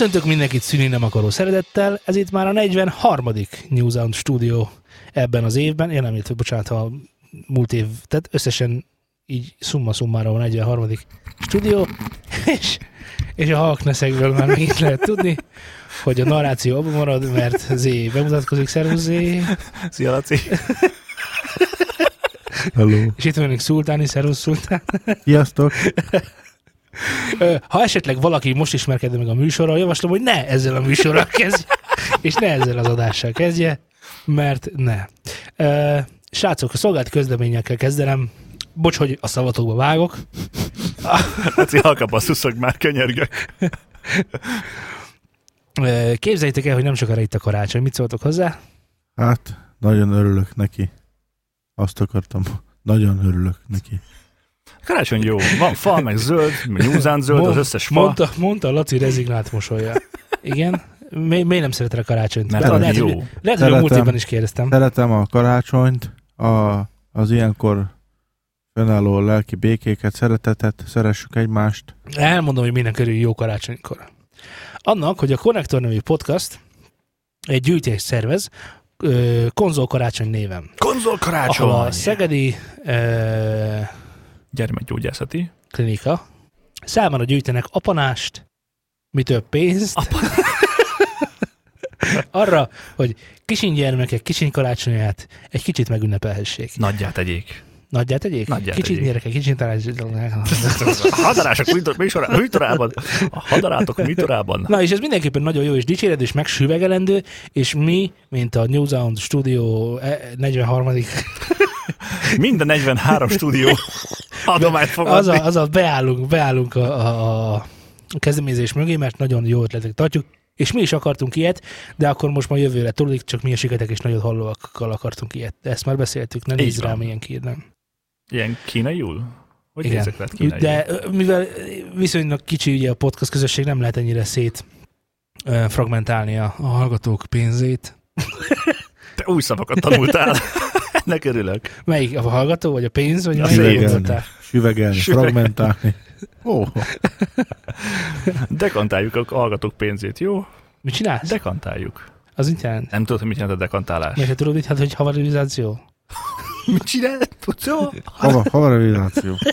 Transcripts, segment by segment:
Köszöntök mindenkit szűni nem akaró szeretettel, ez itt már a 43. New Sound Studio ebben az évben, én nem illetve, bocsánat, a múlt év, tehát összesen így szumma szummára a 43. stúdió, és, és a halkneszekből már megint lehet tudni, hogy a narráció abban marad, mert Zé bemutatkozik, szervusz Zé, Szia, Laci. Hello. és itt van még Szultáni, szervusz Szultán. Sziasztok. Ha esetleg valaki most ismerkedne meg a műsorral, javaslom, hogy ne ezzel a műsorral kezdje, és ne ezzel az adással kezdje, mert ne. Srácok, a szolgált közleményekkel kezdenem. Bocs, hogy a szavatokba vágok. Laci, halka basszuszok már, könyörgök. Képzeljétek el, hogy nem sokára itt a karácsony. Mit szóltok hozzá? Hát, nagyon örülök neki. Azt akartam. Nagyon örülök neki. Karácsony jó. Van fa, meg zöld, meg nyúzán zöld, az összes fa. Mondta, mondta a Laci rezignált mosolya. Igen? Mi, miért nem szereted a karácsonyt? Mert Lehet, olyan hogy- jó. Lehet, hogy a Szeretem. múlt évben is kérdeztem. Szeretem a karácsonyt, a, az ilyenkor fennálló lelki békéket, szeretetet, szeressük egymást. Elmondom, hogy minden körül jó karácsonykor. Annak, hogy a Connector nevű podcast egy gyűjtést szervez, ö, konzol karácsony néven. Konzol karácsony. Ahol a Szegedi ö, Gyermekgyógyászati. klinika számára gyűjtenek apanást, mi több pénzt, arra, hogy kisin gyermekek kisin karácsonyát egy kicsit megünnepelhessék. Nagyját tegyék. Nagyját tegyék? Nagyját kicsit tegyék. gyerekek, kicsit karácsonyát. A hadarások műtor- műsorá- műtorában. A hadarátok műtorában. Na, és ez mindenképpen nagyon jó és dicséred, és megsüvegelendő, és mi, mint a New Sound Studio eh, 43. Minden 43 stúdió adományt az fogadni. a, az a beállunk, beállunk a, a, a kezdeményezés mögé, mert nagyon jó ötletek tartjuk, és mi is akartunk ilyet, de akkor most majd jövőre tudjuk, csak mi a siketek és nagyon hallóakkal akartunk ilyet. Ezt már beszéltük, ne nézz rám ilyen kírnem. Ilyen kínaiul? Hogy Igen. rád kínaiul? De mivel viszonylag kicsi ugye a podcast közösség, nem lehet ennyire szét fragmentálni a, a hallgatók pénzét. Te új szavakat tanultál. Ennek örülök. Melyik a hallgató, vagy a pénz, vagy A melyik gondoltál? Süvegelni, Süvegelni. fragmentálni. Ó, Dekantáljuk a hallgatók pénzét, jó? Mit csinálsz? Dekantáljuk. Az mit jelent? Nem tudod, hogy mit jelent a dekantálás. Mert te tudod, mit jelent, hogy havarizáció? Mit csinál? Tudsz jó? hava, havarizáció.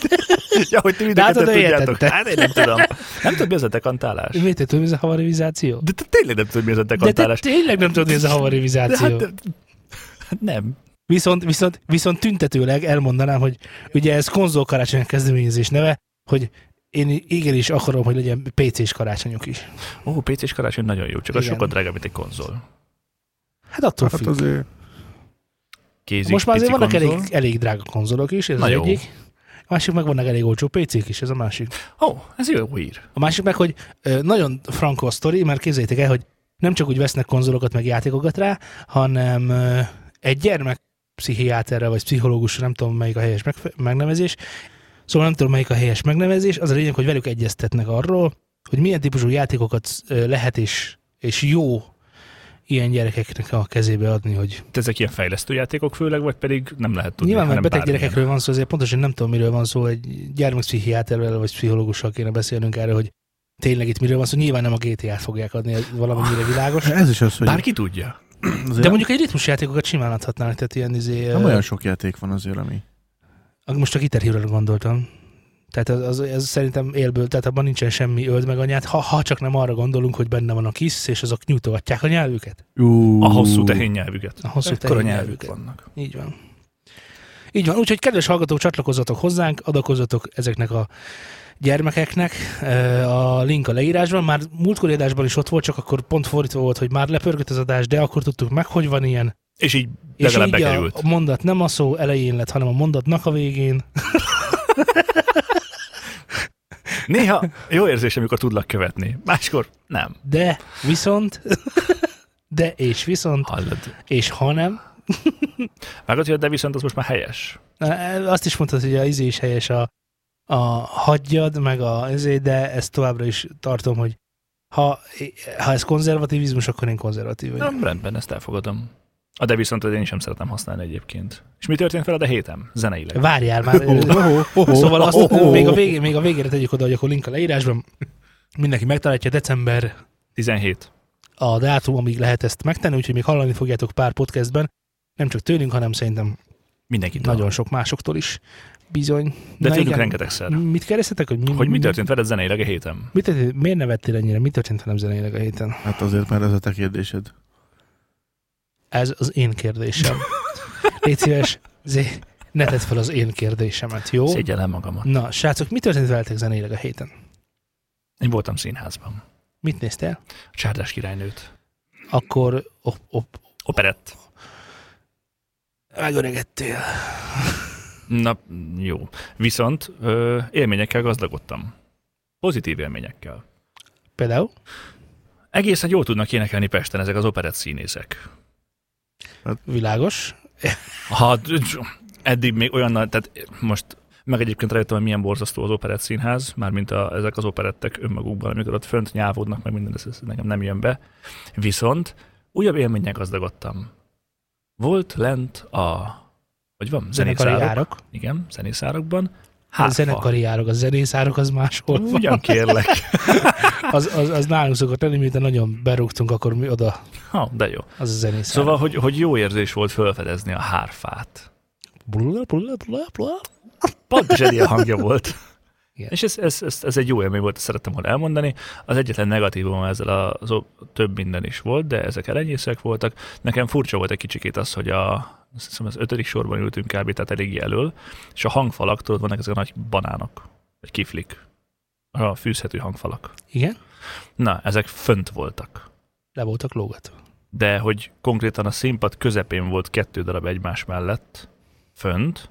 Ja, hogy ti hát, oda tudjátok. Hát én nem tudom. Nem tudod, mi az a dekantálás? Miért te tudod, mi ez a havarizáció? De te tényleg nem tudod, mi az a De te dekantálás. tényleg nem tudod, mi ez a havarizáció. hát, hát nem. Viszont, viszont, viszont tüntetőleg elmondanám, hogy ugye ez konzol karácsony kezdeményezés neve, hogy én igenis akarom, hogy legyen PC-s karácsonyok is. Ó, PC-s karácsony nagyon jó, csak az Igen. sokkal drágább, mint egy konzol. Hát attól Hát függ. azért Kézik, Most már azért vannak konzol. elég, elég drága konzolok is, ez Na az jó. egyik. A másik meg vannak elég olcsó PC-k is, ez a másik. Ó, ez jó hír. A másik meg, hogy nagyon frankó a sztori, mert képzeljétek el, hogy nem csak úgy vesznek konzolokat meg játékokat rá, hanem egy gyermek pszichiáterre vagy pszichológusra, nem tudom melyik a helyes megnevezés, szóval nem tudom melyik a helyes megnevezés, az a lényeg, hogy velük egyeztetnek arról, hogy milyen típusú játékokat lehet és, és jó ilyen gyerekeknek a kezébe adni, hogy De ezek ilyen fejlesztő játékok főleg, vagy pedig nem lehet tudni? Nyilván, mert beteg bármilyen? gyerekekről van szó, azért pontosan nem tudom, miről van szó, egy gyermekpszichiáterrel vagy pszichológussal kéne beszélnünk erről, hogy tényleg itt miről van szó. Nyilván nem a GTA-t fogják adni, valamennyire világos. ez is az, hogy Bárki tudja. Azért De mondjuk egy ritmusjátékokat simán adhatnának, tehát ilyen izé, nem olyan sok játék van azért, ami... most a Guitar gondoltam. Tehát az, az, ez szerintem élből, tehát abban nincsen semmi öld meg anyát, ha, ha csak nem arra gondolunk, hogy benne van a kis, és azok nyújtogatják a nyelvüket. Ú, A hosszú tehén nyelvüket. A hosszú tehén nyelvük nyelvüket. vannak. Így van. Így van. Úgyhogy kedves hallgatók, csatlakozzatok hozzánk, adakozzatok ezeknek a gyermekeknek. A link a leírásban. Már múltkori adásban is ott volt, csak akkor pont fordítva volt, hogy már lepörgött az adás, de akkor tudtuk meg, hogy van ilyen. És így És legalább így bekerült. a mondat nem a szó elején lett, hanem a mondatnak a végén. Néha jó érzés, amikor tudlak követni. Máskor nem. De viszont, de és viszont, Hallod. és ha nem, Vágod, hogy a de viszont az most már helyes. azt is mondtad, hogy a izé is helyes a, a hagyjad, meg a izé, de ezt továbbra is tartom, hogy ha, ha ez konzervativizmus, akkor én konzervatív vagyok. Nem, rendben, ezt elfogadom. A de viszont én sem szeretem használni egyébként. És mi történt veled a héten? Zeneileg. Várjál már. Szóval azt még a végén, még a végére tegyük oda, hogy akkor link a leírásban. Mindenki megtalálja december 17. a dátum, amíg lehet ezt megtenni, úgyhogy még hallani fogjátok pár podcastben, nem csak tőlünk, hanem szerintem Mindenkit. nagyon sok másoktól is bizony. De Na igen. rengetegszer. Mit kereszetek, hogy mi, Hogy mi történt veled zeneileg a héten? Mit, történt- miért nevettél ennyire? Mi történt velem zeneileg a héten? Hát azért, mert ez a te kérdésed. Ez az én kérdésem. Légy szíves, zé, ne tedd fel az én kérdésemet, jó? Szégyellem magamat. Na, srácok, mi történt veletek zeneileg a héten? Én voltam színházban. Mit néztél? A Csárdás királynőt. Akkor op, op, Operett. megöregedtél. Na, jó. Viszont ö, élményekkel gazdagodtam. Pozitív élményekkel. Például? Egészen jól tudnak énekelni Pesten ezek az operett színészek. Világos. Ha eddig még olyan, tehát most meg egyébként rájöttem, hogy milyen borzasztó az operett színház, mármint a, ezek az operettek önmagukban, amikor ott fönt nyávodnak, meg minden, ez, ez nekem nem jön be. Viszont újabb élmények gazdagodtam. Volt lent a, hogy van, Zenekari zenészárok. árok. Igen, zenészárokban. A Hárfa. zenekari árok, a zenészárok az máshol van. Ugyan kérlek. Az, az, az nálunk szokott lenni, miután nagyon berúgtunk, akkor mi oda, Ha, de jó. az a zenészár. Szóval, hogy, hogy jó érzés volt felfedezni a hárfát. Blula, blula, blula, blula. Pontosan egy ilyen hangja volt. Igen. És ez, ez, ez, ez, egy jó élmény volt, ezt szerettem volna elmondani. Az egyetlen negatívum ezzel az o- több minden is volt, de ezek elenyészek voltak. Nekem furcsa volt egy kicsikét az, hogy a, azt hiszem az ötödik sorban ültünk kb. tehát eléggé elől, és a hangfalaktól vannak ezek a nagy banánok, vagy kiflik, a fűzhető hangfalak. Igen? Na, ezek fönt voltak. Le voltak lógatva. de hogy konkrétan a színpad közepén volt kettő darab egymás mellett, fönt,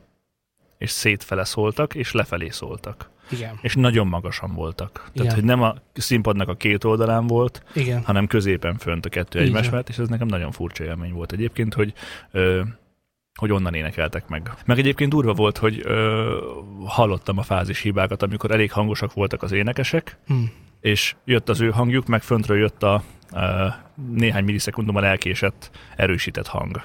és szétfele szóltak, és lefelé szóltak. Igen. És nagyon magasan voltak. Tehát, Igen. hogy nem a színpadnak a két oldalán volt, Igen. hanem középen fönt a kettő Így egymás mellett, és ez nekem nagyon furcsa élmény volt egyébként, hogy ö, hogy onnan énekeltek meg. Meg egyébként durva volt, hogy ö, hallottam a fázis hibákat, amikor elég hangosak voltak az énekesek, Hm. és jött az ő hangjuk, meg föntről jött a uh, néhány millisekundummal elkésett, erősített hang.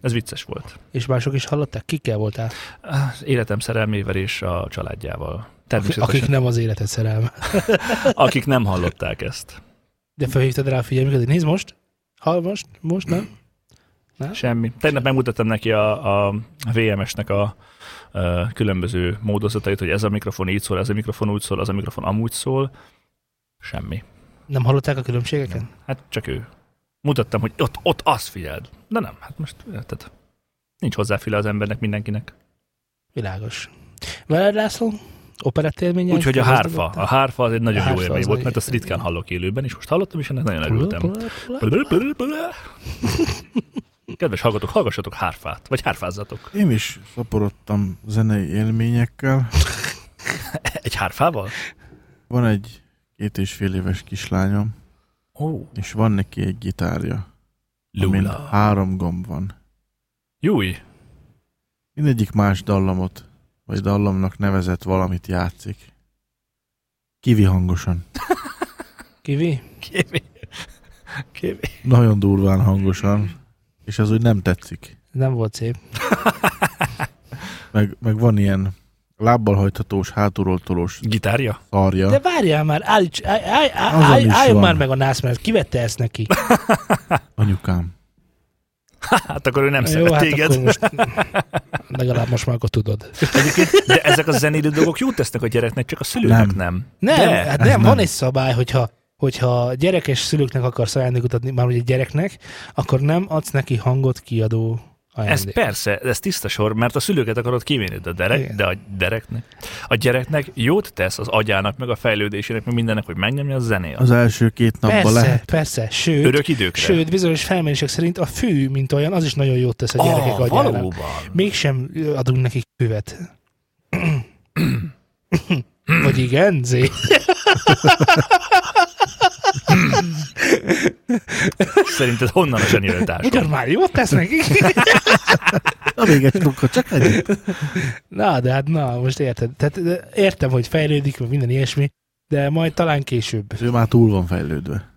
Ez vicces volt. És mások is hallották? Kikkel voltál? Az életem szerelmével és a családjával. Akik, nem az életed szerelme. akik nem hallották ezt. De felhívtad rá a figyelmüket, hogy nézd most, hall most, most nem? Semmi. Tegnap megmutattam neki a, a VMS-nek a, a különböző módozatait, hogy ez a mikrofon így szól, ez a mikrofon úgy szól, az a mikrofon amúgy szól. Semmi. Nem hallották a különbségeket? Hát csak ő. Mutattam, hogy ott, ott azt figyeld. De nem, hát most érted. Nincs hozzáfüle az embernek, mindenkinek. Világos. Veled László? Operett élménye? Úgyhogy a hárfa. A hárfa az egy nagyon jó élmény volt, mert azt ritkán hallok élőben, és most hallottam, és ennek nagyon örültem. Kedves hallgatók, hallgassatok hárfát, vagy hárfázzatok. Én is szaporodtam zenei élményekkel. Egy hárfával? Van egy két és fél éves kislányom, Ó, és van neki egy gitárja, Lula. három gomb van. Júj, Mindegyik más dallamot, vagy dallamnak nevezett valamit játszik. Kivi hangosan. Kivi? kévi. Kévi. Nagyon durván hangosan. És az úgy nem tetszik. Nem volt szép. Meg, meg van ilyen lábbal hajthatós, hátulról tolós Gitárja? szarja. De várjál már, állíts, állj, állj, állj, állj van. már meg a nász mellett. Ki vette ezt neki? Anyukám. Hát akkor ő nem Jó, szeret hát téged. akkor most legalább most már akkor tudod. Egyébként, de ezek a zenélő dolgok jót tesznek a gyereknek, csak a szülőnek nem. Nem, De, hát nem, nem. van egy szabály, hogyha hogyha gyerekes szülőknek akarsz ajándékot adni, már egy gyereknek, akkor nem adsz neki hangot kiadó Ez persze, ez tiszta sor, mert a szülőket akarod kivinni, de a, derek, Igen. de a gyereknek, a gyereknek jót tesz az agyának, meg a fejlődésének, meg mindennek, hogy megnyomja a zenét. Az első két napban Persze, lehet. persze, sőt, Örök időkre. sőt, bizonyos felmérések szerint a fű, mint olyan, az is nagyon jót tesz a gyerekek ah, agyának. valóban. Mégsem adunk nekik füvet. Vagy igen, Zé? Szerinted honnan a zseniöltás? Ugyan már jót tesz nekik? Na még egy trukka, csak egy. Na, de hát na, most érted. Tehát értem, hogy fejlődik, meg minden ilyesmi, de majd talán később. Ő már túl van fejlődve.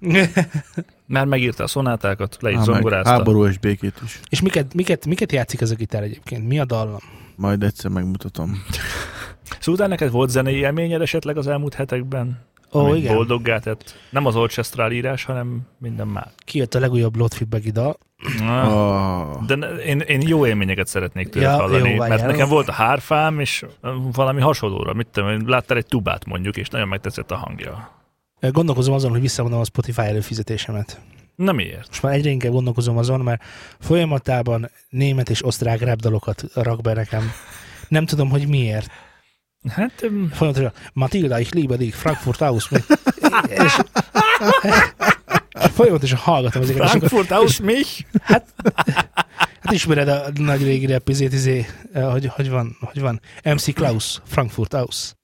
Már megírta a szonátákat, le is zongorázta. háború és békét is. És miket, miket, miket játszik ez a gitár egyébként? Mi a dallam? Majd egyszer megmutatom. Szóval neked volt zenei élményed esetleg az elmúlt hetekben? Ó, amit igen. boldoggá tett. Nem az Orchestral írás, hanem minden más. Kijött a legújabb Lotfi Begida. Ah. Oh. De én, én jó élményeket szeretnék tőle Ja, hallani, jó, mert nekem volt a hárfám, és valami hasonlóra, mit tudom, láttál egy tubát mondjuk, és nagyon megtetszett a hangja. Gondolkozom azon, hogy visszavonom a Spotify előfizetésemet. Na miért? Most már egyre inkább gondolkozom azon, mert folyamatában német és osztrák rap dalokat rak be nekem. Nem tudom, hogy miért. Hát Folyamatosan Matilda, ich liebe dich, Frankfurt aus. és folyamatosan hallgatom ezeket. és Frankfurt aus mich? Hát ismered a nagy régi rap izét, izé, eh, hogy, hogy, van, hogy van. MC Klaus, Frankfurt aus.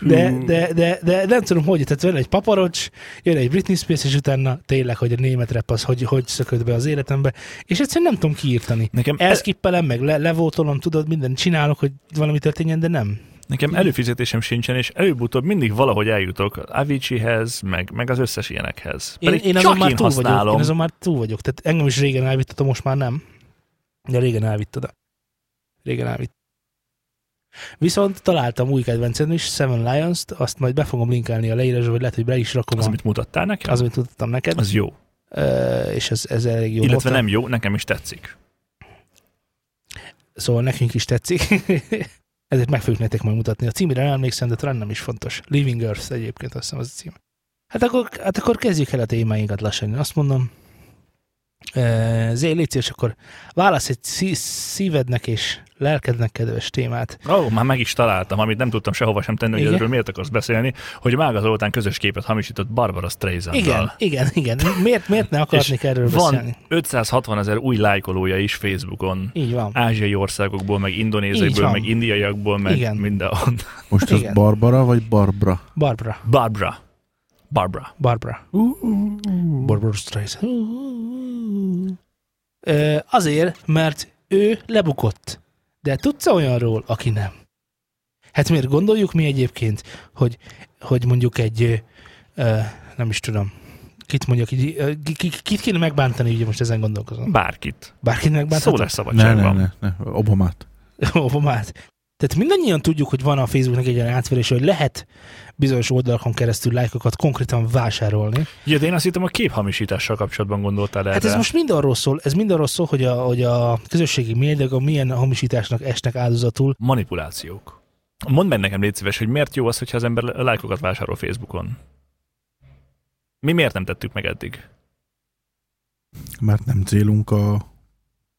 De, de, de, de, nem tudom, hogy, tehát jön egy paparocs, jön egy Britney Spears, és utána tényleg, hogy a német rap az hogy, hogy szökött be az életembe, és egyszerűen nem tudom kiírtani. Nekem, Elskippelem, meg le, levótolom, tudod, mindent csinálok, hogy valami történjen, de nem. nekem előfizetésem sincsen, és előbb-utóbb mindig valahogy eljutok Aviciihez, meg, meg az összes ilyenekhez. Én, Pedig én csak azon már én túl vagyok, én azon már túl vagyok. Tehát engem is régen elvitt, most már nem. De régen elvitt oda. Régen elvitt. Viszont találtam új kedvencem is, Seven Lions-t, azt majd be fogom linkelni a leírásba, vagy lehet, hogy be is rakom Az, az, amit mutattál nekem? az amit tudtam neked, az jó. uh, és ez, ez elég jó. Illetve volt. nem jó, nekem is tetszik. Szóval nekünk is tetszik. Ezért meg fogjuk nektek majd mutatni. A címére nem emlékszem, de talán nem is fontos. Living Earth egyébként azt hiszem az a cím. Hát akkor, hát akkor kezdjük el a témáinkat lassan. Azt mondom, Zé, légy szíves, akkor válasz egy szí- szívednek és lelkednek kedves témát. Ó, oh, már meg is találtam, amit nem tudtam sehova sem tenni, hogy Igen? erről miért akarsz beszélni, hogy Mága Zoltán közös képet hamisított Barbara streisand Igen, igen, igen. Miért, miért ne akarnék erről Van beszélni? 560 ezer új lájkolója is Facebookon. Így van. Ázsiai országokból, meg indonézekből, van. meg indiaiakból, meg Igen. mindenhol. Most az Igen. Barbara vagy Barbara? Barbara. Barbara. Barbara. Barbara. Barbara Streisand. Ö, Azért, mert ő lebukott. De tudsz olyanról, aki nem? Hát miért gondoljuk mi egyébként, hogy, hogy mondjuk egy, ö, nem is tudom, kit mondjak, így, ö, ki- ki- kit kéne megbántani, ugye most ezen gondolkozom. Bárkit. Bárkit megbánthatok? Szólásszabadság Ne, ne, van. ne, ne, Obamát. Obamát. Tehát mindannyian tudjuk, hogy van a Facebooknak egy olyan átverés, hogy lehet bizonyos oldalakon keresztül lájkokat konkrétan vásárolni. Ja, de én azt hittem a képhamisítással kapcsolatban gondoltál erre. Hát ez most mind arról szól, ez mind arról szól, hogy a, hogy a közösségi médiák a milyen hamisításnak esnek áldozatul. Manipulációk. Mondd meg nekem, légy szíves, hogy miért jó az, hogyha az ember lájkokat vásárol Facebookon? Mi miért nem tettük meg eddig? Mert nem célunk a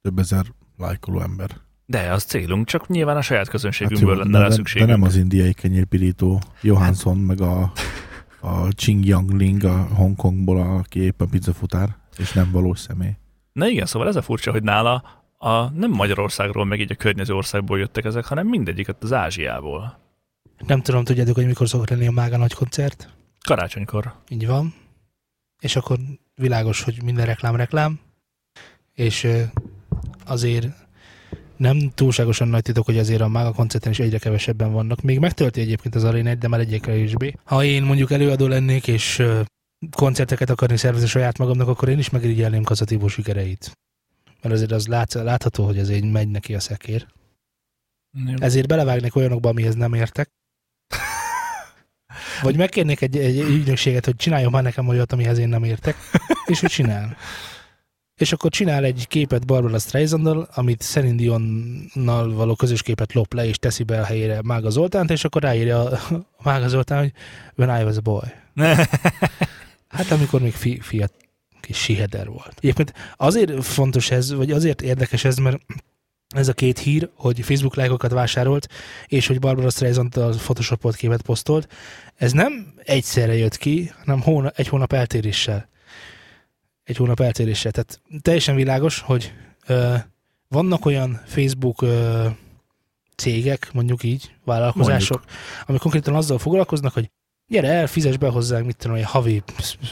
több ezer lájkoló ember. De az célunk, csak nyilván a saját Hát közönségünkből jó, lenne de, rá de, de szükségünk. nem az indiai kenyérpirító Johansson, meg a, a Ching Yang a Hongkongból, aki éppen pizzafutár, és nem valós személy. Na igen, szóval ez a furcsa, hogy nála a, nem Magyarországról, meg így a környező országból jöttek ezek, hanem mindegyiket az Ázsiából. Nem tudom, tudjátok, hogy mikor szokott lenni a Mága nagy koncert. Karácsonykor. Így van. És akkor világos, hogy minden reklám reklám. És azért nem túlságosan nagy titok, hogy azért a Mága koncerten is egyre kevesebben vannak. Még megtölti egyébként az arénát, de már egyre kevésbé. Ha én mondjuk előadó lennék, és koncerteket akarni szervezni saját magamnak, akkor én is megirigyelném Kazatívó sikereit. Mert azért az lát, látható, hogy azért megy neki a szekér. Ezért belevágnék olyanokba, amihez nem értek. Vagy megkérnék egy, egy ügynökséget, hogy csináljon már nekem olyat, amihez én nem értek, és ő csinál. És akkor csinál egy képet Barbara streisand amit Celine Dionnal való közös képet lop le, és teszi be a helyére Mága Zoltánt, és akkor ráírja a Mága Zoltán, hogy when I was a boy. Hát amikor még fi, fiat kis siheder volt. Egyébként azért fontos ez, vagy azért érdekes ez, mert ez a két hír, hogy Facebook lájkokat vásárolt, és hogy Barbara Streisand a photoshopolt képet posztolt, ez nem egyszerre jött ki, hanem hóna, egy hónap eltéréssel. Egy hónap eltéréssel. Tehát teljesen világos, hogy ö, vannak olyan Facebook ö, cégek, mondjuk így, vállalkozások, mondjuk. amik konkrétan azzal foglalkoznak, hogy gyere el, fizes be hozzánk, mit tudom, hogy havi,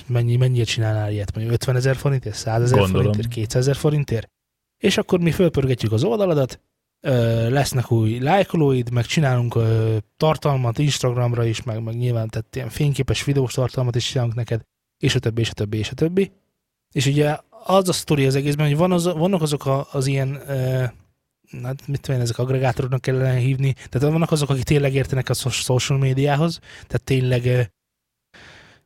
mennyi, mennyit csinálnál ilyet, mondjuk 50 ezer forintért, 100 ezer forintért, 200 ezer forintért, és akkor mi fölpörgetjük az oldaladat, ö, lesznek új lájkolóid, meg csinálunk ö, tartalmat Instagramra is, meg, meg nyilván tehát ilyen fényképes videós tartalmat is csinálunk neked, és a többi, és a többi, és a többi. És ugye az a sztori az egészben, hogy van az, vannak azok a, az ilyen ö, hát mit tudom én, ezek agregátoroknak kellene hívni. Tehát vannak azok, akik tényleg értenek a social médiához, tehát tényleg ö,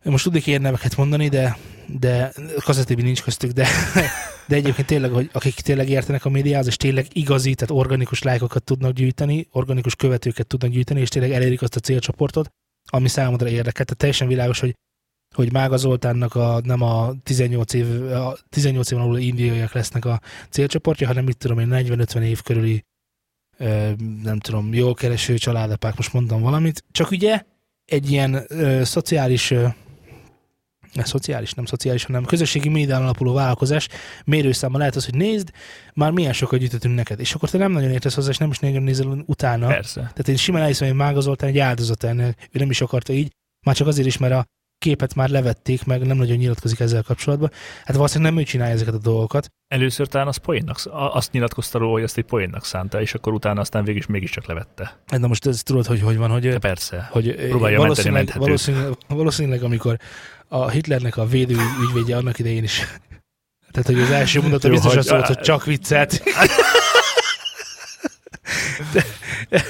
most tudnék ilyen neveket mondani, de, de Kazetébi nincs köztük, de, de egyébként tényleg, hogy akik tényleg értenek a médiához, és tényleg igazi, tehát organikus lájkokat tudnak gyűjteni, organikus követőket tudnak gyűjteni, és tényleg elérik azt a célcsoportot, ami számodra érdekel. Tehát teljesen világos, hogy hogy Mága Zoltánnak a, nem a 18 év, a 18 éven alul indiaiak lesznek a célcsoportja, hanem mit tudom én, 40-50 év körüli nem tudom, jól kereső családapák, most mondtam valamit. Csak ugye egy ilyen ö, szociális ö, ne, szociális, nem szociális, hanem közösségi médián alapuló vállalkozás mérőszáma lehet az, hogy nézd, már milyen sokat gyűjtöttünk neked. És akkor te nem nagyon értesz hozzá, és nem is nagyon nézel utána. Persze. Tehát én simán elhiszem, hogy Mága Zoltán egy áldozat ennek, ő nem is akarta így, már csak azért is, mert a képet már levették, meg nem nagyon nyilatkozik ezzel kapcsolatban. Hát valószínűleg nem ő csinálja ezeket a dolgokat. Először talán az poénnak, azt nyilatkozta róla, hogy ezt egy poénnak szánta, és akkor utána aztán végig is mégiscsak levette. Hát na most ez tudod, hogy hogy van, hogy, De persze. hogy Próbálja valószínűleg, menteni valószínűleg, valószínűleg, amikor a Hitlernek a védő ügyvédje annak idején is tehát, hogy az első mondata biztos az volt, hogy csak viccet.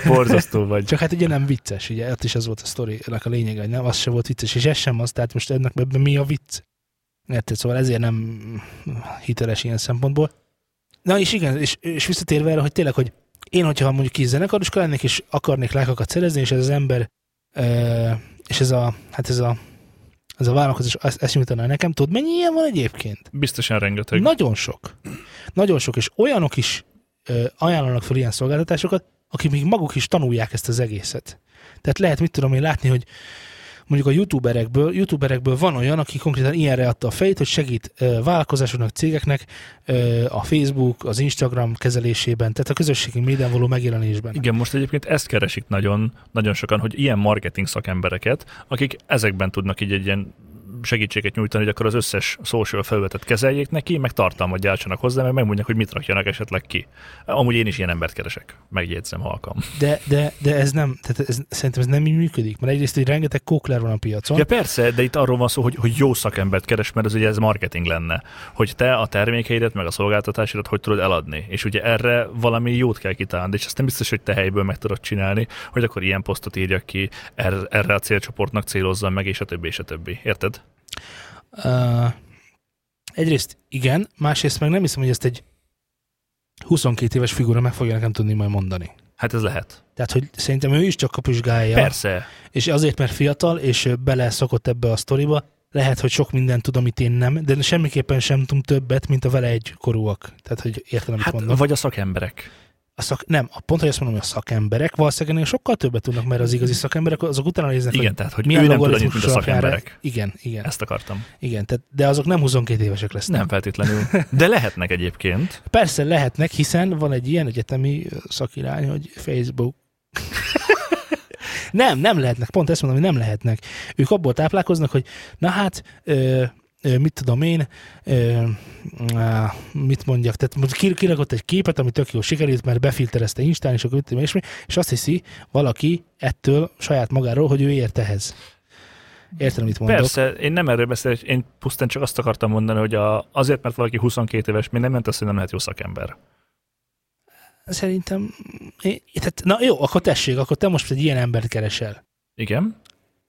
Borzasztó vagy. Csak hát ugye nem vicces, ugye ott is az volt a sztorinak a lényege, hogy nem, az se volt vicces, és ez sem az, tehát most ennek ebben mi a vicc? Érted? Szóval ezért nem hiteles ilyen szempontból. Na és igen, és, és visszatérve erre, hogy tényleg, hogy én, hogyha mondjuk kis zenekaroska lennék, és akarnék lájkokat szerezni, és ez az ember, ö, és ez a, hát ez a, ez a vállalkozás ezt, ezt nyújtaná nekem, tudod, mennyi ilyen van egyébként? Biztosan rengeteg. Nagyon sok. Nagyon sok, és olyanok is ajánlanak fel ilyen szolgáltatásokat, akik még maguk is tanulják ezt az egészet. Tehát lehet, mit tudom én látni, hogy mondjuk a youtuberekből, youtuberekből van olyan, aki konkrétan ilyenre adta a fejét, hogy segít vállalkozásoknak, cégeknek a Facebook, az Instagram kezelésében, tehát a közösségi médián való megjelenésben. Igen, most egyébként ezt keresik nagyon, nagyon sokan, hogy ilyen marketing szakembereket, akik ezekben tudnak így egy ilyen segítséget nyújtani, hogy akkor az összes social felületet kezeljék neki, meg tartalmat gyártsanak hozzá, meg megmondják, hogy mit rakjanak esetleg ki. Amúgy én is ilyen embert keresek, megjegyzem halkam. De, de, de ez nem, tehát ez, szerintem ez nem így működik, mert egyrészt egy rengeteg kókler van a piacon, Ja persze, de itt arról van szó, hogy, hogy jó szakembert keres, mert ez ugye ez marketing lenne. Hogy te a termékeidet, meg a szolgáltatásodat hogy tudod eladni. És ugye erre valami jót kell kitalálni, és azt nem biztos, hogy te helyből meg tudod csinálni, hogy akkor ilyen posztot írjak ki, erre, erre a célcsoportnak célozzam meg, és a többi, és a többi. Érted? Uh, egyrészt igen, másrészt meg nem hiszem, hogy ezt egy 22 éves figura meg fogja nekem tudni majd mondani. Hát ez lehet. Tehát, hogy szerintem ő is csak kapusgálja, Persze. és azért, mert fiatal, és bele szokott ebbe a sztoriba, lehet, hogy sok mindent tud, amit én nem, de semmiképpen sem tudom többet, mint a vele egy korúak. Tehát, hogy értem, amit Hát, mondok. vagy a szakemberek. A szak, nem, a pont, hogy azt mondom, hogy a szakemberek valószínűleg sokkal többet tudnak, mert az igazi szakemberek azok utána néznek, Igen, hogy tehát, hogy milyen ő nem tud annyit, mint a szakemberek. Igen, igen, Ezt akartam. igen. Tehát, de azok nem 22 évesek lesznek. Nem feltétlenül. De lehetnek egyébként. Persze lehetnek, hiszen van egy ilyen egyetemi szakirány, hogy Facebook. nem, nem lehetnek, pont ezt mondom, hogy nem lehetnek. Ők abból táplálkoznak, hogy na hát, ö, mit tudom én, mit mondjak, tehát ki- kirakott egy képet, ami tök jó sikerült, mert befilterezte Instán, és akkor mit és, mi- és azt hiszi valaki ettől saját magáról, hogy ő ért ehhez. Érted, mit mondok? Persze, én nem erről beszélek, én pusztán csak azt akartam mondani, hogy a, azért, mert valaki 22 éves, még nem ment azt, hogy nem lehet jó szakember. Szerintem, én, tehát, na jó, akkor tessék, akkor te most egy ilyen embert keresel. Igen?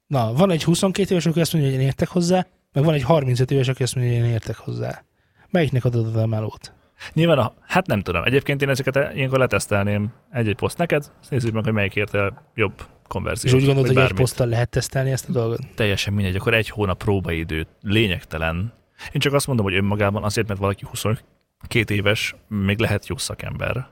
Na, van egy 22 éves, aki azt mondja, hogy én értek hozzá, meg van egy 35 éves, aki azt mondja, hogy én értek hozzá. Melyiknek adod a melót? Nyilván, a, hát nem tudom. Egyébként én ezeket ilyenkor letesztelném egy-egy poszt neked, nézzük meg, hogy melyik érte jobb konverziót. És úgy gondolod, hogy egy poszttal lehet tesztelni ezt a dolgot? Teljesen mindegy, akkor egy hónap próbaidő lényegtelen. Én csak azt mondom, hogy önmagában azért, mert valaki 22 éves, még lehet jó szakember.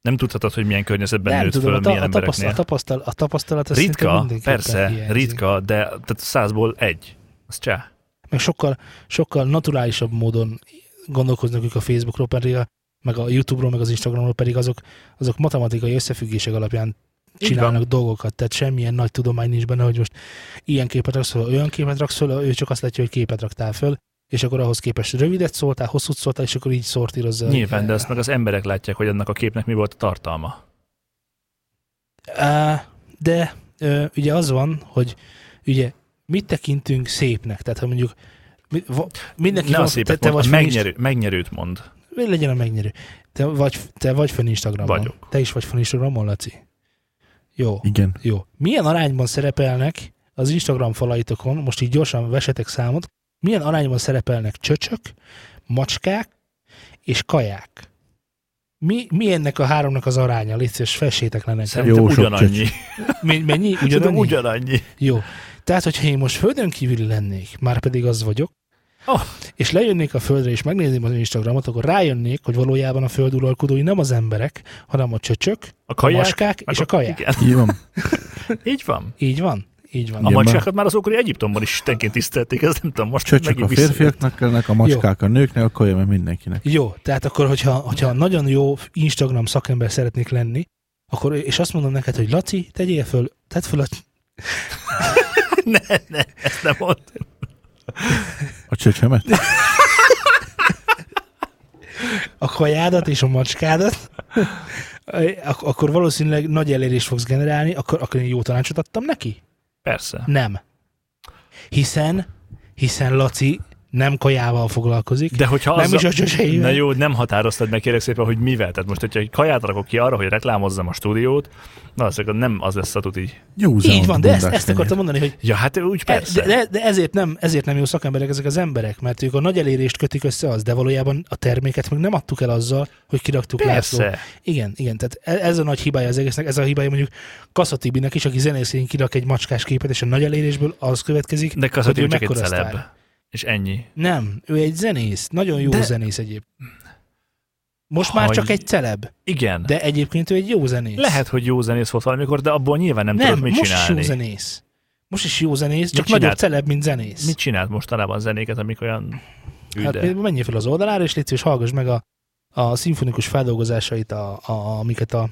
Nem tudhatod, hogy milyen környezetben nem nőtt tudom, föl, a, milyen a, tapasztal, a, tapasztal, a tapasztalat Ritka, persze, hiányzik. ritka, de tehát százból egy. Az cseh. Meg sokkal, sokkal naturálisabb módon gondolkoznak ők a Facebookról, pedig a, meg a YouTube-ról, meg az Instagramról, pedig azok, azok matematikai összefüggések alapján csinálnak dolgokat, tehát semmilyen nagy tudomány nincs benne, hogy most ilyen képet raksz föl, olyan képet raksz föl, ő csak azt látja, hogy képet raktál föl, és akkor ahhoz képest rövidet szóltál, hosszút szóltál, és akkor így szortírozza. Nyilván, de azt meg az emberek látják, hogy annak a képnek mi volt a tartalma. De ugye az van, hogy ugye mit tekintünk szépnek, tehát ha mondjuk mi- va- mindenki Ne a van, szépet te, te vagy a megnyerő, megnyerőt mond. legyen a megnyerő. Te vagy, te vagy fönn Instagramon. Vagyok. Te is vagy fönn Instagramon, Laci? Jó, Igen. jó. Milyen arányban szerepelnek az Instagram falaitokon, most így gyorsan vesetek számot, milyen arányban szerepelnek csöcsök, macskák és kaják? Mi, mi ennek a háromnak az aránya? Légy szíves, fessétek le nekem. Szerintem Jó ugyanannyi. Mi- Mennyi? Ugyanannyi? ugyanannyi. Jó. Tehát, hogyha én most földön kívüli lennék, már pedig az vagyok, Oh. és lejönnék a földre, és megnézném az Instagramot, akkor rájönnék, hogy valójában a föld uralkodói nem az emberek, hanem a csöcsök, A a kaják, maskák meg és a kaják. Igen, Így van. így van. Így van? Így van. A Igen, macskákat már az ókori Egyiptomban is istenként tisztelték, ez nem tudom, most Csöcsök a férfiaknak kellnek, a macskák a nőknek, a kaja meg mindenkinek. Jó, tehát akkor, hogyha, hogyha nagyon jó Instagram szakember szeretnék lenni, akkor, és azt mondom neked, hogy Laci, tegyél föl, tedd föl a, ne, ne, ezt nem mond. A csöcsömet? a kajádat és a macskádat, ak- akkor valószínűleg nagy elérést fogsz generálni, akkor, akkor én jó tanácsot adtam neki? Persze. Nem. Hiszen, hiszen Laci nem kajával foglalkozik, De hogyha nem azzal... is a csöcseivel. Na jó, nem határoztad meg kérek szépen, hogy mivel. Tehát most, hogyha egy kaját rakok ki arra, hogy reklámozzam a stúdiót, na az nem az lesz a tuti. Józan Így van, de ezt, ezt akartam mondani, hogy Ja, hát úgy E- persze. De, de, de ezért, nem, ezért nem jó szakemberek ezek az emberek, mert ők a nagy elérést kötik össze az, de valójában a terméket meg nem adtuk el azzal, hogy kiraktuk László. Persze. Igen, igen, tehát e- ez a nagy hibája az egésznek, ez a hibája mondjuk Kasszatibinek is, aki zenészén kirak egy macskás képet, és a nagy elérésből az következik, De hogy ő csak egy mekkora celeb. sztár. És ennyi. Nem, ő egy zenész, nagyon jó De- zenész egyéb. Most már Hogy- csak egy celeb, Igen. De egyébként ő egy jó zenész. Lehet, hogy jó zenész volt valamikor, de abból nyilván nem, nem, tudod mit most csinálni. is jó zenész. Most is jó zenész, csak nagyobb celeb, mint zenész. Mit csinált mostanában zenéket, amik olyan Hát üde? például menjél fel az oldalára, és légy szíves, hallgass meg a, a szimfonikus feldolgozásait, a, a, amiket, a,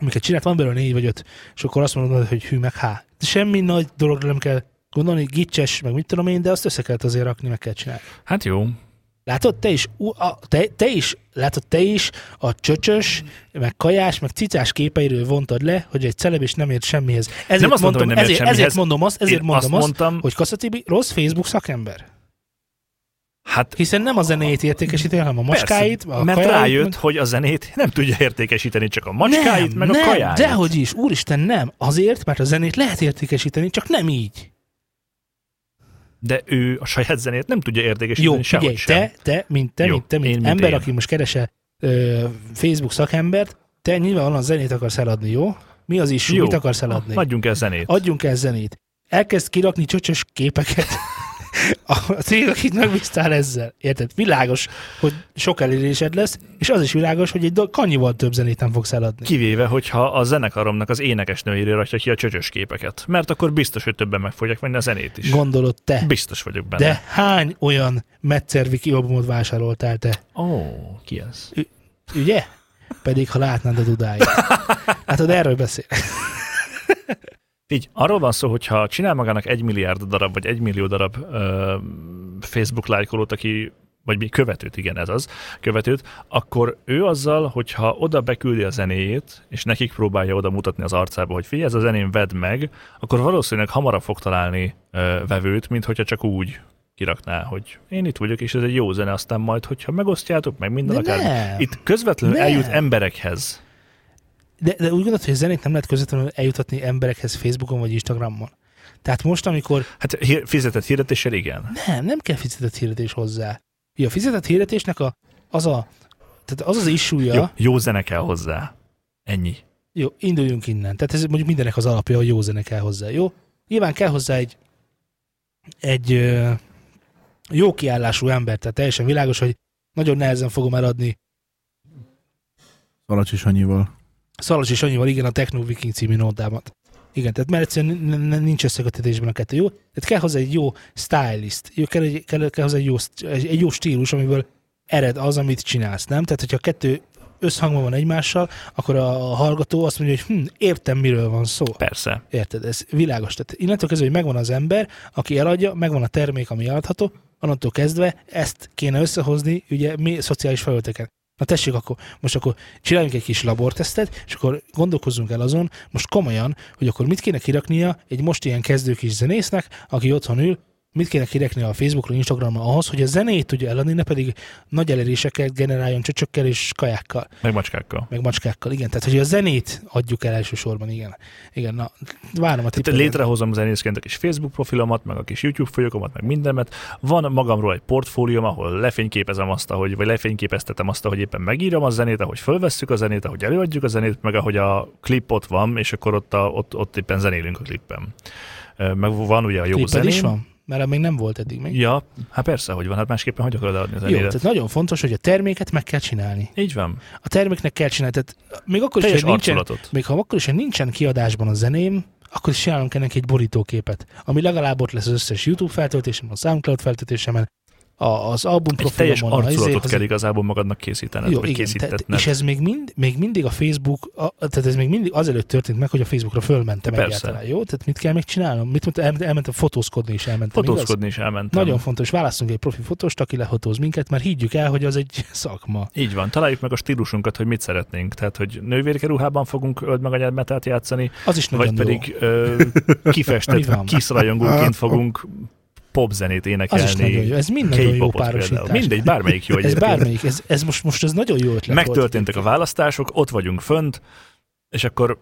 amiket csinált, van belőle négy vagy öt, és akkor azt mondod, hogy hű, meg há. Semmi nagy dologra nem kell gondolni, gicses, meg mit tudom én, de azt össze kell azért rakni, meg kell csinálni. Hát jó. Látod, te is, a, te, te is, látod, te is a csöcsös, meg kajás, meg cicás képeiről vontad le, hogy egy celeb és nem ért semmihez. Ezért Nem azt mondtam, mondom, hogy nem ért ezért, semmihez. ezért mondom azt, ezért Én mondom azt azt, mondtam, hogy Kasszatibi rossz Facebook szakember. hát Hiszen nem a zenét értékesíti, hanem a maskáit, persze, a mert kajáit, rájött, meg- hogy a zenét nem tudja értékesíteni, csak a macskáit, nem, meg nem, a kajáit. Dehogy is, úristen, nem. Azért, mert a zenét lehet értékesíteni, csak nem így. De ő a saját zenét nem tudja értékesíteni Jó, sehogy figyelj, sem. te, te, mint te, Jó, mint te, mint mint ember, én. aki most keresel ö, Facebook szakembert, te nyilvánvalóan zenét akarsz eladni, jó? Mi az is, Jó. mit akarsz eladni? Adjunk el zenét. Adjunk el zenét. Elkezd kirakni csöcsös képeket. A cég, akit megbíztál ezzel. Érted? Világos, hogy sok elérésed lesz, és az is világos, hogy egy kannyival több zenét nem fogsz eladni. Kivéve, hogyha a zenekaromnak az énekes nőjére rakja ki a csöcsös képeket. Mert akkor biztos, hogy többen meg fogják venni a zenét is. Gondolod te. Biztos vagyok benne. De hány olyan Metszerviki albumot vásároltál te? Ó, ki ez? Ugye? Pedig, ha látnád a dudáit. Hát, erről beszél. Így, arról van szó, hogyha csinál magának egy milliárd darab, vagy egy millió darab ö, Facebook lájkolót, aki vagy mi követőt, igen, ez az, követőt, akkor ő azzal, hogyha oda beküldi a zenéjét, és nekik próbálja oda mutatni az arcába, hogy figyelj, ez a zenén vedd meg, akkor valószínűleg hamarabb fog találni ö, vevőt, mint hogyha csak úgy kirakná, hogy én itt vagyok, és ez egy jó zene, aztán majd, hogyha megosztjátok, meg minden De akár. nem. Itt közvetlenül Nem. eljut emberekhez. De, de úgy gondolod, hogy a zenét nem lehet közvetlenül eljutatni emberekhez Facebookon vagy Instagramon. Tehát most, amikor Hát hír, fizetett hirdetéssel igen. nem, nem kell fizetett hirdetés hozzá. Ugye a fizetett hirdetésnek a, az a, tehát az az issue Jó, jó zene kell hozzá. Ennyi. Jó, induljunk innen. Tehát ez mondjuk mindenek az alapja, hogy jó zene kell hozzá, jó? Nyilván kell hozzá egy, egy ö, jó kiállású ember, tehát teljesen világos, hogy nagyon nehezen fogom eladni Szalacsi Sanyival. Szalas és annyival, igen, a Techno Viking című nótámat. Igen, tehát mert egyszerűen nincs összekötetésben a kettő, jó? Tehát kell hozzá egy jó stylist, jó, kell, egy, kell, kell hozzá egy jó, egy jó stílus, amiből ered az, amit csinálsz, nem? Tehát, hogyha a kettő összhangban van egymással, akkor a hallgató azt mondja, hogy hm, értem, miről van szó. Persze. Érted? Ez világos. Tehát innentől kezdve, hogy megvan az ember, aki eladja, megvan a termék, ami eladható, onnantól kezdve ezt kéne összehozni ugye mi szociális felületeken. Na tessék, akkor most akkor csináljunk egy kis labortesztet, és akkor gondolkozzunk el azon, most komolyan, hogy akkor mit kéne kiraknia egy most ilyen kezdő kis zenésznek, aki otthon ül, mit kéne kirekni a Facebookra, Instagramra ahhoz, hogy a zenét tudja eladni, ne pedig nagy eléréseket generáljon csöcsökkel és kajákkal, Meg macskákkal. meg macskákkal. Igen, tehát hogy a zenét adjuk el elsősorban, igen. Igen, na, várom a tippeket. létrehozom zenészként a kis Facebook profilomat, meg a kis YouTube folyamomat, meg mindenet. Van magamról egy portfólióm, ahol lefényképezem azt, ahogy, vagy lefényképeztetem azt, ahogy éppen megírom a zenét, ahogy fölvesszük a zenét, ahogy előadjuk a zenét, meg ahogy a klip ott van, és akkor ott, a, ott, ott éppen zenélünk a klippen. Ö, Meg van ugye a jó Kliped zeném. is van? Mert még nem volt eddig még. Ja, hát persze, hogy van, hát másképpen hogy akarod adni a Jó, tehát nagyon fontos, hogy a terméket meg kell csinálni. Így van. A terméknek kell csinálni, tehát még akkor is, Teljes hogy nincsen, még ha akkor is, hogy nincsen kiadásban a zeném, akkor is csinálunk ennek egy borítóképet, ami legalább ott lesz az összes YouTube feltöltésemen, a SoundCloud feltöltésemen, az album Egy teljes profilomon, a arculatot kell igazából magadnak készítened, Jó, vagy igen, és ez még, mind, még mindig a Facebook, a, tehát ez még mindig azelőtt történt meg, hogy a Facebookra fölmentem Persze. egyáltalán, jó? Tehát mit kell még csinálnom? Mit mondta, elmentem, elmentem fotózkodni is elmentem, igaz? Fotózkodni is elmentem. Nagyon fontos, választunk egy profi fotóst, aki lefotóz minket, mert higgyük el, hogy az egy szakma. Így van, találjuk meg a stílusunkat, hogy mit szeretnénk. Tehát, hogy nővérke ruhában fogunk öld meg a játszani, Az is vagy jó. pedig ö, kifestett kiszrajongóként fogunk popzenét Az énekelni. is nagyon jó. Ez mind nagyon jó párosítás. Mindegy, bármelyik jó Ez egyébként. bármelyik, ez, ez most, most ez nagyon jó ötlet Megtörténtek a volt. választások, ott vagyunk fönt, és akkor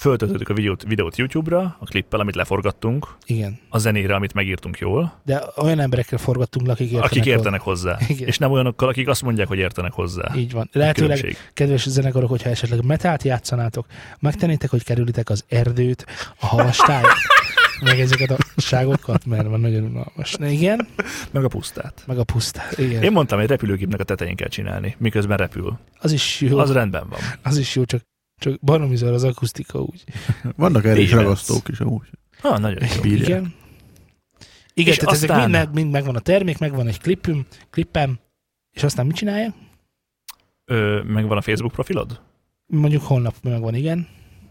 föltöltöttük a videót, videót YouTube-ra, a klippel, amit leforgattunk, Igen, a zenére, amit megírtunk jól, de olyan emberekkel forgattunk akik értenek. akik értenek hozzá. Igen. És nem olyanokkal, akik azt mondják, hogy értenek hozzá. Így van. Lehetőleg, Különbség. kedves zenekarok, hogyha esetleg metált játszanátok, megtennétek, hogy kerülitek az erdőt, a havastályt, meg ezeket a ságokat, mert van nagyon unalmas. Igen, Meg a pusztát. meg a pusztát. Igen. Én mondtam, hogy repülőgépnek a tetején kell csinálni, miközben repül. Az is jó, Az rendben van. az is jó, csak, csak baromi az akusztika úgy. Vannak erre is ragasztók is amúgy. Ah, nagyon jó. Bírják. Igen. Igen, És tehát ezek aztán- mind, mind megvan a termék, megvan egy klipüm, klippem, és aztán mit csinálja? Ö, megvan a Facebook profilod? Mondjuk holnap megvan, igen.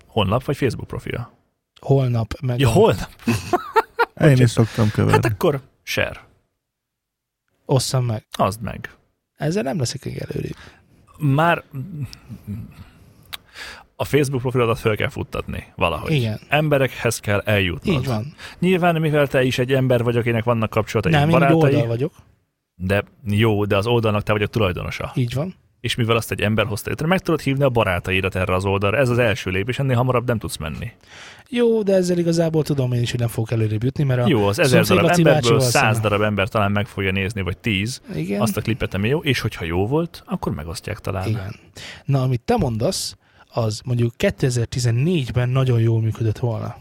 Honlap vagy Facebook profil? Holnap megvan. Ja, holnap? Én is szoktam keverni. Hát akkor share. Osszam meg. Azd meg. Ezzel nem leszek egy előrébb. Már a Facebook profilodat fel kell futtatni valahogy. Igen. Emberekhez kell eljutnod. Így van. Nyilván, mivel te is egy ember vagy, akinek vannak kapcsolatai, Nem, barátai, oldal vagyok. de jó, de az oldalnak te vagy a tulajdonosa. Így van. És mivel azt egy ember hozta létre, meg tudod hívni a barátaidat erre az oldalra. Ez az első lépés, ennél hamarabb nem tudsz menni. Jó, de ezzel igazából tudom én is, hogy nem fogok előrébb jutni, mert a... Jó, az ezer darab emberből száz darab ember talán meg fogja nézni, vagy tíz, Igen. azt a klipet, ami jó, és hogyha jó volt, akkor megosztják talán. Igen. Na, amit te mondasz, az mondjuk 2014-ben nagyon jól működött volna.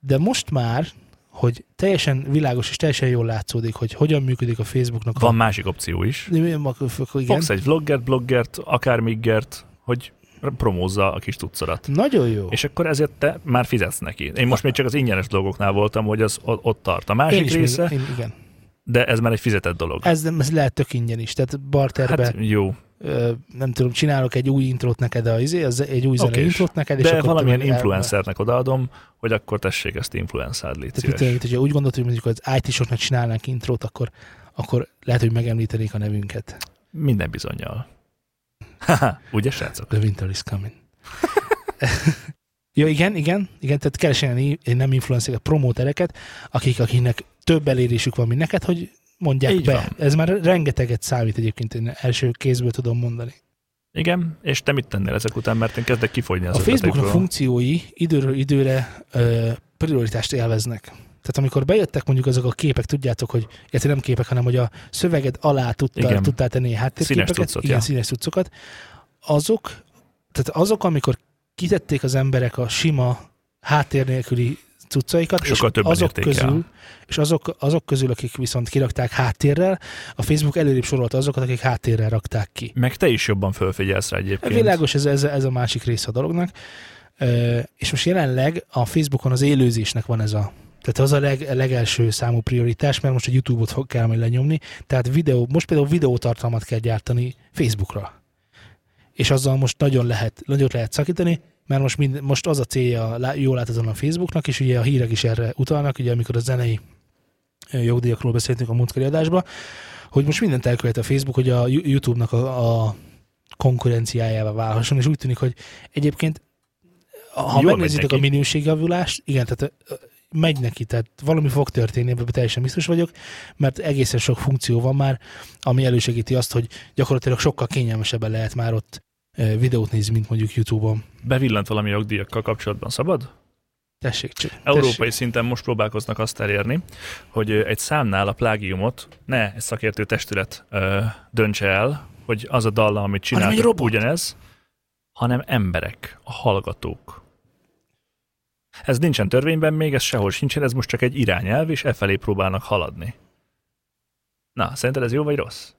De most már, hogy teljesen világos és teljesen jól látszódik, hogy hogyan működik a Facebooknak Van a... más opció is. Igen. Fogsz egy vloggert, bloggert, akár miggert, hogy promózza a kis tudszodat. Nagyon jó. És akkor ezért te már fizetsz neki. Én most még csak az ingyenes dolgoknál voltam, hogy az ott tart. A másik része, még, én, igen. De ez már egy fizetett dolog. Ez, ez lehet tök ingyen is. Tehát barterbe, Hát jó, ö, nem tudom, csinálok egy új intrót neked, a, izé, az egy új zene Okés. intrót neked, és de akkor valamilyen meg el- influencernek odaadom, hogy akkor tessék ezt influenzád, légy Tehát mit szíves. tudom, hogyha úgy gondolod, hogy mondjuk az IT-soknak csinálnánk intrót, akkor, akkor lehet, hogy megemlítenék a nevünket. Minden bizonyal. Ugye srácok? The winter is coming. Jó, igen, igen, igen, tehát keresel ilyen i- nem influencereket, promótereket, akik, akiknek több elérésük van, mint neked, hogy mondják Így be. van. Ez már rengeteget számít egyébként, én első kézből tudom mondani. Igen, és te mit tennél ezek után, mert én kezdek kifogyni az A Facebooknak funkciói időről időre ö, prioritást élveznek. Tehát amikor bejöttek mondjuk azok a képek, tudjátok, hogy illetve nem képek, hanem hogy a szöveged alá tudtál, Igen. tudtál tenni háttérképeket, Színes igen, ja. színes cuccokat, azok, tehát azok, amikor kitették az emberek a sima háttér nélküli cuccaikat, Sokkal és többen azok közül, és azok, azok közül, akik viszont kirakták háttérrel, a Facebook előrébb sorolta azokat, akik háttérrel rakták ki. Meg te is jobban fölfigyelsz rá egyébként. Világos, ez, ez, ez a másik része a dolognak. És most jelenleg a Facebookon az élőzésnek van ez a tehát az a leg, legelső számú prioritás, mert most a YouTube-ot fog- kell majd lenyomni, tehát videó, most például videótartalmat kell gyártani Facebookra. És azzal most nagyon lehet, nagyot lehet szakítani, mert most, mind, most az a célja, jól láthatóan a Facebooknak, és ugye a hírek is erre utalnak, ugye amikor a zenei jogdíjakról beszéltünk a múltkori adásban, hogy most mindent elkövet a Facebook, hogy a YouTube-nak a, a konkurenciájává válhasson, és úgy tűnik, hogy egyébként ha Jól megnézitek a minőségjavulást, igen, tehát megy neki, tehát valami fog történni, ebben teljesen biztos vagyok, mert egészen sok funkció van már, ami elősegíti azt, hogy gyakorlatilag sokkal kényelmesebben lehet már ott videót nézni, mint mondjuk YouTube-on. Bevillant valami jogdíjakkal kapcsolatban, szabad? Tessék, csak. Európai tessék. szinten most próbálkoznak azt elérni, hogy ö, egy számnál a plágiumot ne egy szakértő testület ö, döntse el, hogy az a dalla, amit Hanem csinál, ugyanez, hanem emberek, a hallgatók. Ez nincsen törvényben még, ez sehol sincsen, ez most csak egy irányelv, és e felé próbálnak haladni. Na, szerinted ez jó vagy rossz?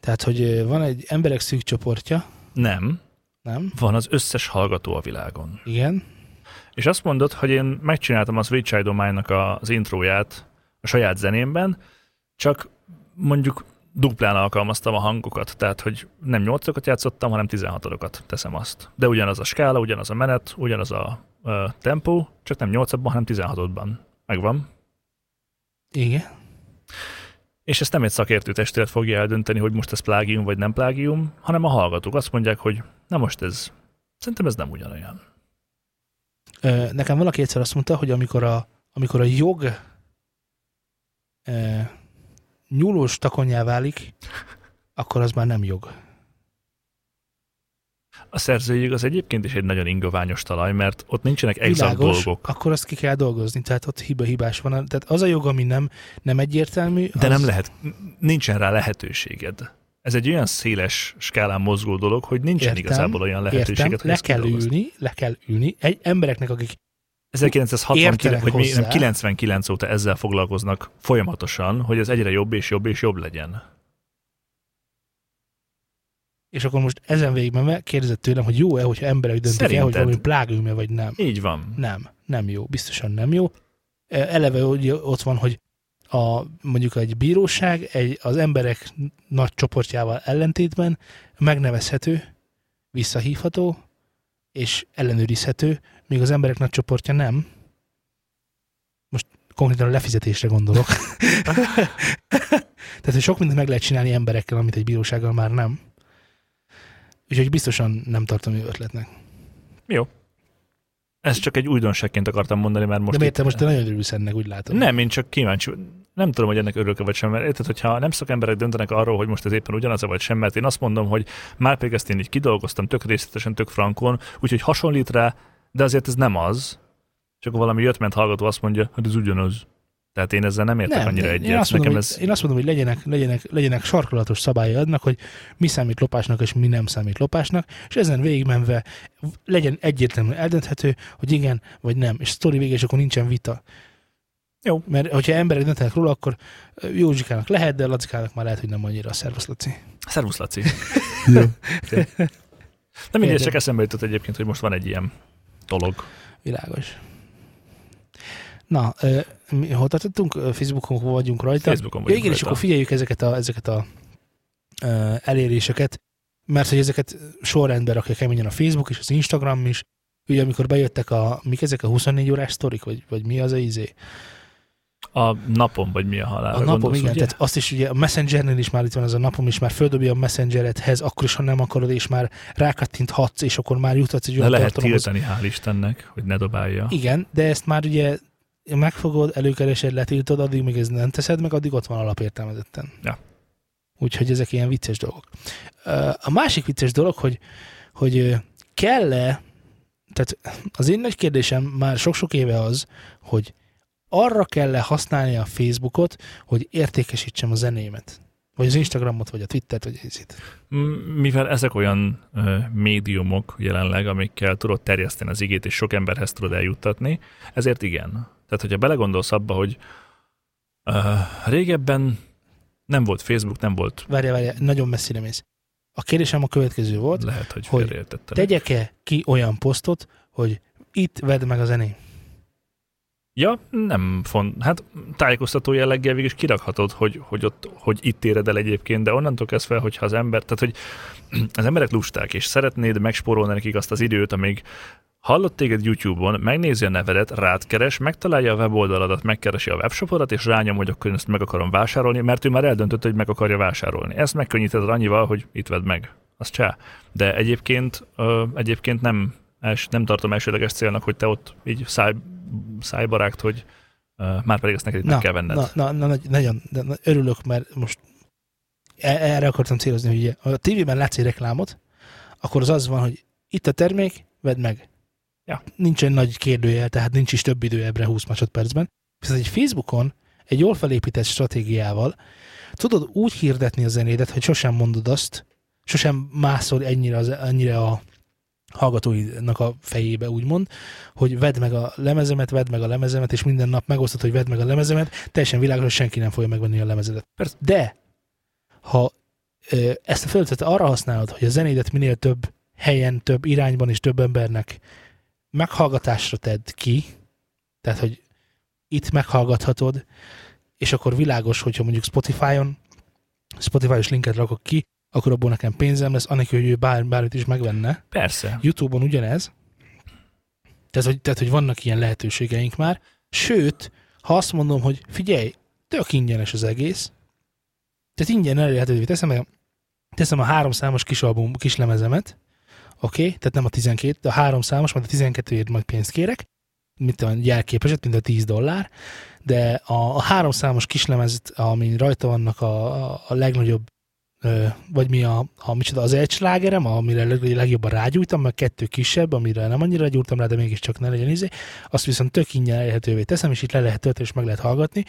Tehát, hogy van egy emberek szűk csoportja, Nem, nem? van az összes hallgató a világon. Igen. És azt mondod, hogy én megcsináltam a Sweet Child Mine-nak az intróját a saját zenémben, csak mondjuk duplán alkalmaztam a hangokat, tehát hogy nem 8 játszottam, hanem 16 teszem azt. De ugyanaz a skála, ugyanaz a menet, ugyanaz a ö, tempó, csak nem 8-ban, hanem 16-ban. Megvan. Igen. És ezt nem egy szakértő testület fogja eldönteni, hogy most ez plágium vagy nem plágium, hanem a hallgatók azt mondják, hogy na most ez, szerintem ez nem ugyanolyan. Nekem valaki egyszer azt mondta, hogy amikor a, amikor a jog ö, nyúlós takonyá válik, akkor az már nem jog. A szerzőjég az egyébként is egy nagyon ingoványos talaj, mert ott nincsenek exakt Világos, dolgok. akkor azt ki kell dolgozni, tehát ott hiba-hibás van. Tehát az a jog, ami nem, nem egyértelmű, De az, nem lehet, nincsen rá lehetőséged. Ez egy olyan széles skálán mozgó dolog, hogy nincsen Értem, igazából olyan Értem, lehetőséget, hogy le kell ülni, le kell ülni. Egy embereknek, akik 1969, Értenek vagy mi, nem, hozzá. 99 óta ezzel foglalkoznak folyamatosan, hogy ez egyre jobb és jobb és jobb legyen. És akkor most ezen végigmenve kérdezett tőlem, hogy jó-e, hogyha emberek döntik el, hogy Szerinted? valami plágium vagy nem. Így van. Nem, nem jó, biztosan nem jó. E, Eleve ugye ott van, hogy a, mondjuk egy bíróság egy, az emberek nagy csoportjával ellentétben megnevezhető, visszahívható és ellenőrizhető, míg az emberek nagy csoportja nem. Most konkrétan a lefizetésre gondolok. Tehát, hogy sok mindent meg lehet csinálni emberekkel, amit egy bírósággal már nem. Úgyhogy biztosan nem tartom jó ötletnek. Jó. Ez csak egy újdonságként akartam mondani, mert most De miért te most te nagyon örülsz ennek, úgy látom. Nem, én csak kíváncsi. Nem tudom, hogy ennek örülök vagy sem, mert érted, hogyha nem szakemberek döntenek arról, hogy most ez éppen ugyanaz vagy sem, mert én azt mondom, hogy már pedig ezt én így kidolgoztam tök részletesen, tök frankon, úgyhogy hasonlít rá, de azért ez nem az. Csak valami jött, ment hallgató azt mondja, hogy ez ugyanaz. Tehát én ezzel nem értek Nem, annyira egyet. én, azt mondom, Nekem hogy, ez én azt mondom, hogy legyenek, legyenek, legyenek sarkalatos szabályai adnak, hogy mi számít lopásnak, és mi nem számít lopásnak, és ezen végigmenve legyen egyértelműen eldönthető, hogy igen, vagy nem, és sztori vége, és akkor nincsen vita. Jó. Mert hogyha emberek döntenek róla, akkor Józsikának lehet, de Lacikának már lehet, hogy nem annyira a szervusz, Laci. Szervusz, Laci. Jó. De mindig Értem. csak eszembe jutott egyébként, hogy most van egy ilyen dolog. Világos. Na, hol tartottunk? Facebookon hol vagyunk rajta? Facebookon Ja, vagyunk igen, és rajta. akkor figyeljük ezeket a, ezeket a eléréseket, mert hogy ezeket sorrendben rakja keményen a Facebook és az Instagram is. Ugye amikor bejöttek a, mik ezek a 24 órás sztorik, vagy, vagy mi az a izé? A napon, vagy mi a halál? A napom, igen, tehát azt is ugye a Messengernél is már itt van ez a napom, és már földobja a Messengeredhez, akkor is, ha nem akarod, és már rákattinthatsz, és akkor már juthatsz egy De olyan lehet tartalomhoz. tiltani, hál' Istennek, hogy ne dobálja. Igen, de ezt már ugye megfogod, előkeresed, letiltod, addig még ez nem teszed meg, addig ott van alapértelmezetten. Ja. Úgyhogy ezek ilyen vicces dolgok. A másik vicces dolog, hogy, hogy kell-e, tehát az én nagy kérdésem már sok-sok éve az, hogy arra kell-e használni a Facebookot, hogy értékesítsem a zenémet. Vagy az Instagramot, vagy a Twittert, vagy ezit. Mivel ezek olyan ö, médiumok jelenleg, amikkel tudod terjeszteni az igét, és sok emberhez tudod eljuttatni, ezért igen. Tehát, hogyha belegondolsz abba, hogy ö, régebben nem volt Facebook, nem volt, Várja, várja, nagyon messzire mész. A kérdésem a következő volt, lehet, hogy Hogy tegyek-e ki olyan posztot, hogy itt vedd meg a zenét? Ja, nem font. Hát tájékoztató jelleggel végig is kirakhatod, hogy, hogy, ott, hogy itt éred el egyébként, de onnantól kezdve, hogyha az ember, tehát hogy az emberek lusták, és szeretnéd megspórolni nekik azt az időt, amíg hallott téged YouTube-on, megnézi a nevedet, rád keres, megtalálja a weboldaladat, megkeresi a webshopodat, és rányom, hogy akkor ezt meg akarom vásárolni, mert ő már eldöntötte, hogy meg akarja vásárolni. Ezt megkönnyíted annyival, hogy itt vedd meg. Az csá. De egyébként, ö, egyébként nem, els, nem tartom elsődleges célnak, hogy te ott így száj szájbarágt, hogy uh, már pedig ezt neked itt Na, meg kell venned. Na, na, na, nagy- nagyon de, na, örülök, mert most e- erre akartam célozni, hogy a tévében látsz egy reklámot, akkor az az van, hogy itt a termék, vedd meg. Ja. Nincsen nagy kérdőjel, tehát nincs is több idő ebbre 20 másodpercben. Viszont egy Facebookon egy jól felépített stratégiával tudod úgy hirdetni a zenédet, hogy sosem mondod azt, sosem mászol ennyire, az, ennyire a hallgatóidnak a fejébe, úgymond, hogy vedd meg a lemezemet, vedd meg a lemezemet, és minden nap megosztod, hogy vedd meg a lemezemet, teljesen világos, hogy senki nem fogja megvenni a lemezedet. De, ha ezt a felületet arra használod, hogy a zenédet minél több helyen, több irányban és több embernek meghallgatásra tedd ki, tehát, hogy itt meghallgathatod, és akkor világos, hogyha mondjuk Spotify-on, Spotify-os linket rakok ki, akkor abból nekem pénzem lesz, anélkül, hogy ő bár, bármit is megvenne. Persze. YouTube-on ugyanez. Tehát hogy, tehát, hogy vannak ilyen lehetőségeink már. Sőt, ha azt mondom, hogy figyelj, tök ingyenes az egész, tehát ingyen elérhetővé teszem, teszem a három számos kis album, kis lemezemet, oké, okay? tehát nem a 12, de a három számos, majd a 12-ért majd pénzt kérek, mit tudom, jelképeset, mint a 10 dollár, de a, a három számos kislemezt, ami rajta vannak a, a, a legnagyobb vagy mi a, a micsoda, az egy slágerem, amire leg, legjobban rágyújtam, meg kettő kisebb, amire nem annyira gyúrtam rá, de mégiscsak ne legyen izé, azt viszont tök ingyen elérhetővé teszem, és itt le lehet tölteni, és meg lehet hallgatni.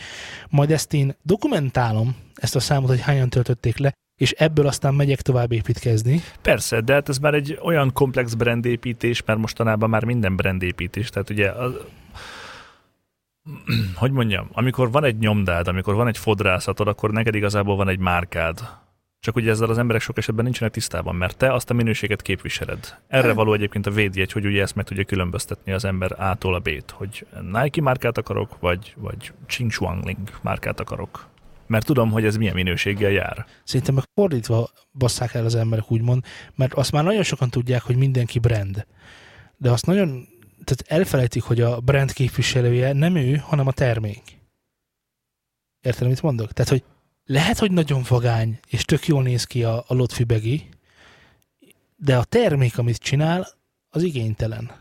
Majd ezt én dokumentálom, ezt a számot, hogy hányan töltötték le, és ebből aztán megyek tovább építkezni. Persze, de hát ez már egy olyan komplex brandépítés, mert mostanában már minden brandépítés, tehát ugye az, hogy mondjam, amikor van egy nyomdád, amikor van egy fodrászatod, akkor neked igazából van egy márkád. Csak ugye ezzel az emberek sok esetben nincsenek tisztában, mert te azt a minőséget képviseled. Erre való egyébként a védjegy, hogy ugye ezt meg tudja különböztetni az ember A-tól a B-t, hogy Nike márkát akarok, vagy, vagy Ching Chuangling márkát akarok. Mert tudom, hogy ez milyen minőséggel jár. Szerintem meg fordítva basszák el az emberek úgymond, mert azt már nagyon sokan tudják, hogy mindenki brand. De azt nagyon, tehát elfelejtik, hogy a brand képviselője nem ő, hanem a termék. Érted, mit mondok? Tehát, hogy lehet, hogy nagyon vagány, és tök jól néz ki a, a lotfibegi, de a termék, amit csinál, az igénytelen.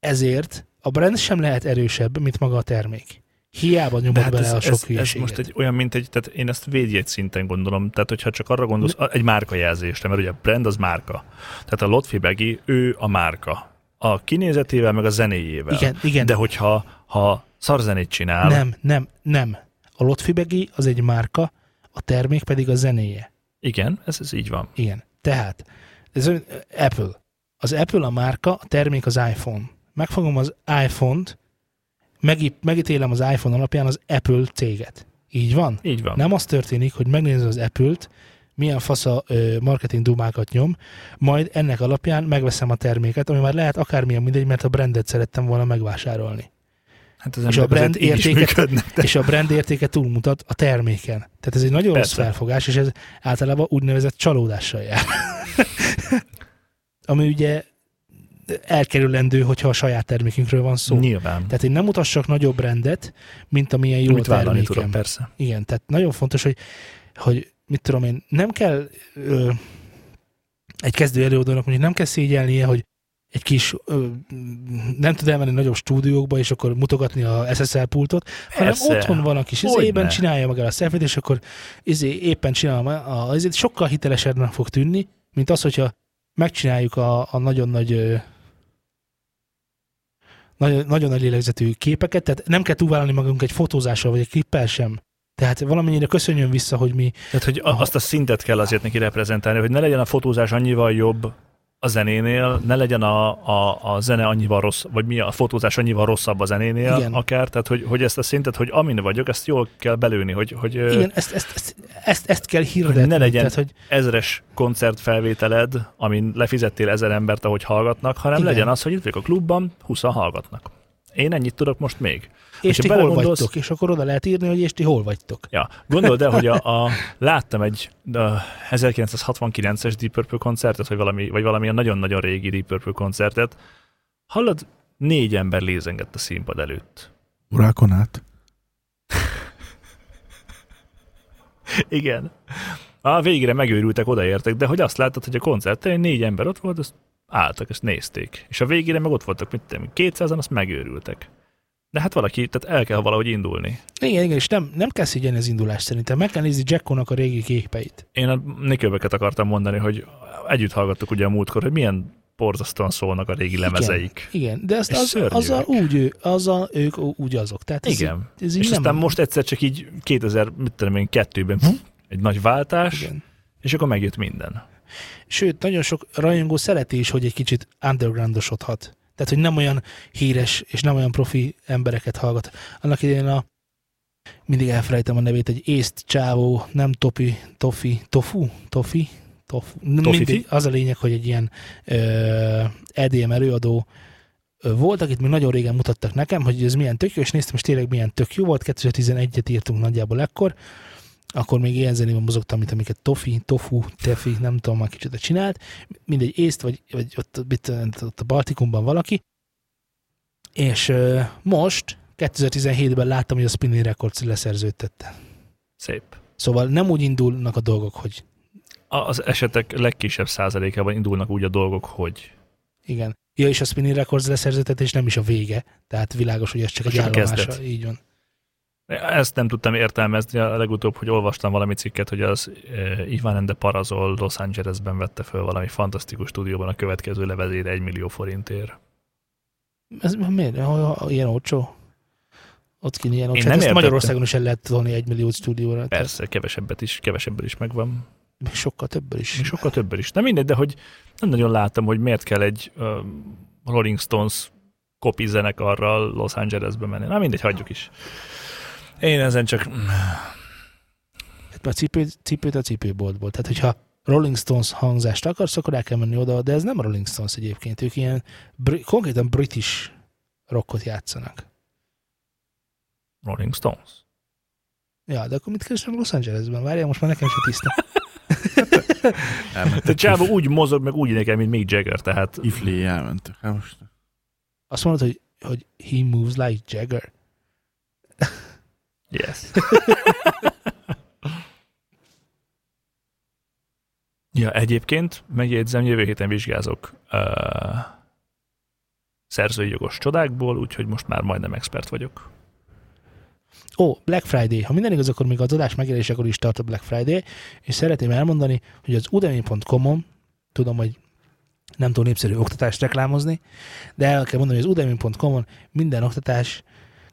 Ezért a brand sem lehet erősebb, mint maga a termék. Hiába nyomod De hát bele ez, a sok ez, ez most egy olyan, mint egy, tehát én ezt védjegy szinten gondolom, tehát hogyha csak arra gondolsz, egy márkajelzésre, mert ugye a brand az márka. Tehát a Lotfi Begi, ő a márka. A kinézetével, meg a zenéjével. Igen, igen. De hogyha ha szarzenét csinál, Nem, nem, nem. A Lotfibegi az egy márka, a termék pedig a zenéje. igen, ez, ez így van. Igen. Tehát, ez Apple. Az Apple a márka, a termék az iPhone. Megfogom az iPhone-t, megí- megítélem az iPhone alapján az Apple céget. Így van? Így van. Nem az történik, hogy megnézem az Apple-t, milyen fasza ö, marketing dumákat nyom, majd ennek alapján megveszem a terméket, ami már lehet akármilyen mindegy, mert a brandet szerettem volna megvásárolni. Hát az és a brand értéket- működnek, de és a brand értéke túlmutat a terméken. Tehát ez egy nagyon rossz Persze. felfogás, és ez általában úgynevezett csalódással jár. Ami ugye elkerülendő, hogyha a saját termékünkről van szó. nyilván. Tehát én nem mutassak nagyobb rendet, mint amilyen jó Amit termékem. tudom, persze. Igen, tehát nagyon fontos, hogy, hogy mit tudom én, nem kell ö, egy kezdő előadónak mondjuk nem kell szégyelnie, hogy egy kis, ö, nem tud elmenni nagyobb stúdiókba, és akkor mutogatni a SSL pultot, hanem Persze. otthon van a kis izében, csinálja meg el a selfie és akkor izé, éppen csinálom a, a, sokkal hitelesebbnek fog tűnni, mint az, hogyha megcsináljuk a, a nagyon nagy nagyon, nagyon nagy lélegzetű képeket, tehát nem kell túlvállalni magunk egy fotózással, vagy egy klippel sem. Tehát valamennyire köszönjön vissza, hogy mi Tehát, hogy a, azt a szintet kell azért neki reprezentálni, hogy ne legyen a fotózás annyival jobb a zenénél, ne legyen a, a, a zene annyival rossz, vagy mi a fotózás annyival rosszabb a zenénél Igen. Akár, tehát hogy, hogy ezt a szintet, hogy amin vagyok, ezt jól kell belőni, hogy, hogy Igen, ezt, ezt, ezt, ezt, ezt kell hirdetni. Ne legyen- Tehát, hogy ezres koncertfelvételed, amin lefizettél ezer embert, ahogy hallgatnak, hanem. Igen. legyen az, hogy itt vagyok a klubban, 20 hallgatnak. Én ennyit tudok most még. És ti hol vagytok, és akkor oda lehet írni, hogy és ti hol vagytok. Ja, gondold el, hogy a, a, láttam egy a 1969-es Deep Purple koncertet, vagy valami, vagy valamilyen nagyon-nagyon régi Deep Purple koncertet. Hallod, négy ember lézengett a színpad előtt. Urákon át. Igen. A végre megőrültek, odaértek, de hogy azt láttad, hogy a koncerten négy ember ott volt, azt álltak, ezt nézték. És a végére meg ott voltak, mit tudom, 200-an, azt megőrültek. De hát valaki, tehát el kell valahogy indulni. Igen, igen, és nem, nem kell szégyelni az indulást szerintem. Meg kell nézni Jackonak a régi képeit. Én a Nickelbacket akartam mondani, hogy együtt hallgattuk ugye a múltkor, hogy milyen borzasztóan szólnak a régi lemezeik. Igen, igen de És az, a, úgy, az a, ők úgy azok. Tehát ez, Igen. Ez így És nem, aztán most egyszer csak így 2000, mit tudom én, kettőben hm, egy nagy váltás, Igen. és akkor megjött minden. Sőt, nagyon sok rajongó szereti is, hogy egy kicsit undergroundosodhat. Tehát, hogy nem olyan híres és nem olyan profi embereket hallgat. Annak idején a mindig elfelejtem a nevét, egy észt csávó, nem topi, tofi, tofu, tofi, tofu. Mindig, az a lényeg, hogy egy ilyen ö, EDM előadó ö, volt, akit még nagyon régen mutattak nekem, hogy ez milyen tök jó, és néztem, és tényleg milyen tök jó volt. 2011-et írtunk nagyjából ekkor, akkor még ilyen zenében mozogtam, mint amiket Tofi, Tofu, Tefi, nem tudom, már kicsit csinált. Mindegy észt, vagy, vagy ott, mit, ott a Baltikumban valaki. És ö, most, 2017-ben láttam, hogy a Spinning Records leszerződtette. Szép. Szóval nem úgy indulnak a dolgok, hogy Az esetek legkisebb százalékában indulnak úgy a dolgok, hogy igen. Ja, és a Spinning Records leszerződtetés nem is a vége, tehát világos, hogy ez csak egy a állomása. kezdet. Így van. Ezt nem tudtam értelmezni a legutóbb, hogy olvastam valami cikket, hogy az Ivan and the Parazol Los Angelesben vette föl valami fantasztikus stúdióban a következő levezére egy millió forintért. Ez miért? Ilyen olcsó? Ott kéne ilyen olcsó. Én Hát nem ezt értettem. Magyarországon is el lehet tolni egy millió stúdióra. Tehát Persze, kevesebbet is, kevesebből is megvan. még sokkal többől is. Még sokkal többel is. De mindegy, de hogy nem nagyon láttam, hogy miért kell egy uh, Rolling Stones kopi zenekarral Los Angelesbe menni. Na mindegy, hagyjuk is. Én ezen csak... Hát a cipő, cipőt a cipőboltból. Tehát, hogyha Rolling Stones hangzást akarsz, akkor el kell menni oda, de ez nem Rolling Stones egyébként. Ők ilyen bri- konkrétan british rockot játszanak. Rolling Stones. Ja, de akkor mit keresem Los Angelesben? Várjál, most már nekem se tiszta. Elmentek. Csávó úgy mozog, meg úgy énekel, mint Mick Jagger, tehát Iflé elmentek. Hát most Azt mondod, hogy, hogy he moves like Jagger. Yes. ja, egyébként megjegyzem, jövő héten vizsgázok uh, szerzői jogos csodákból, úgyhogy most már majdnem expert vagyok. Ó, Black Friday. Ha minden igaz, akkor még az adás megjelenésekor is tart a Black Friday, és szeretném elmondani, hogy az udemy.com-on, tudom, hogy nem túl népszerű oktatást reklámozni, de el kell mondani, hogy az udemy.com-on minden oktatás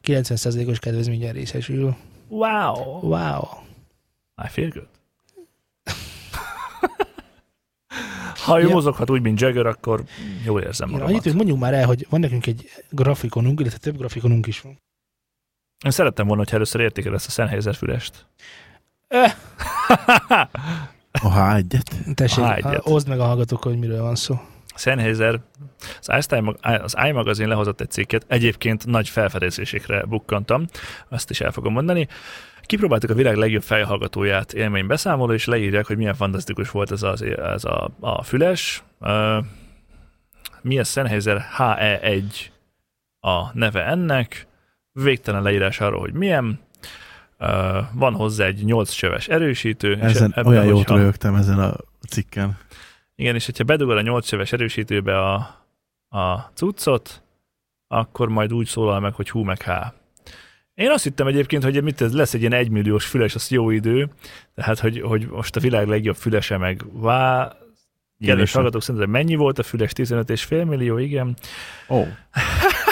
90%-os kedvezményen részesül. Wow! Wow! I feel good. Ha ő Ja. mozoghat úgy, mint Jagger, akkor jól érzem Igen, magamat. annyit, hogy mondjuk már el, hogy van nekünk egy grafikonunk, illetve több grafikonunk is van. Én szerettem volna, hogy először értékel ezt a Sennheiser fülest. Eh, a H1-et. tessék, Á, egyet. oszd meg a hallgatók, hogy miről van szó. Sennheiser, az iMagazine lehozott egy cikket, egyébként nagy felfedezésekre bukkantam, azt is el fogom mondani. Kipróbáltuk a világ legjobb fejhallgatóját élménybeszámoló, és leírják, hogy milyen fantasztikus volt ez, az, ez a, a füles. Uh, mi a Sennheiser HE1 a neve ennek, végtelen leírás arról, hogy milyen, Uh, van hozzá egy 8 csöves erősítő. és Ezen ebben, olyan jót hogyha- röhögtem ezen a cikken. Igen, és hogyha bedugod a 8 éves erősítőbe a, a cuccot, akkor majd úgy szólal meg, hogy hú meg há. Én azt hittem egyébként, hogy mit ez lesz egy ilyen egymilliós füles, az jó idő, tehát hogy, hogy most a világ legjobb fülese meg vá, kedves hallgatók szerintem mennyi volt a füles? 15,5 millió, igen. Ó, Ö,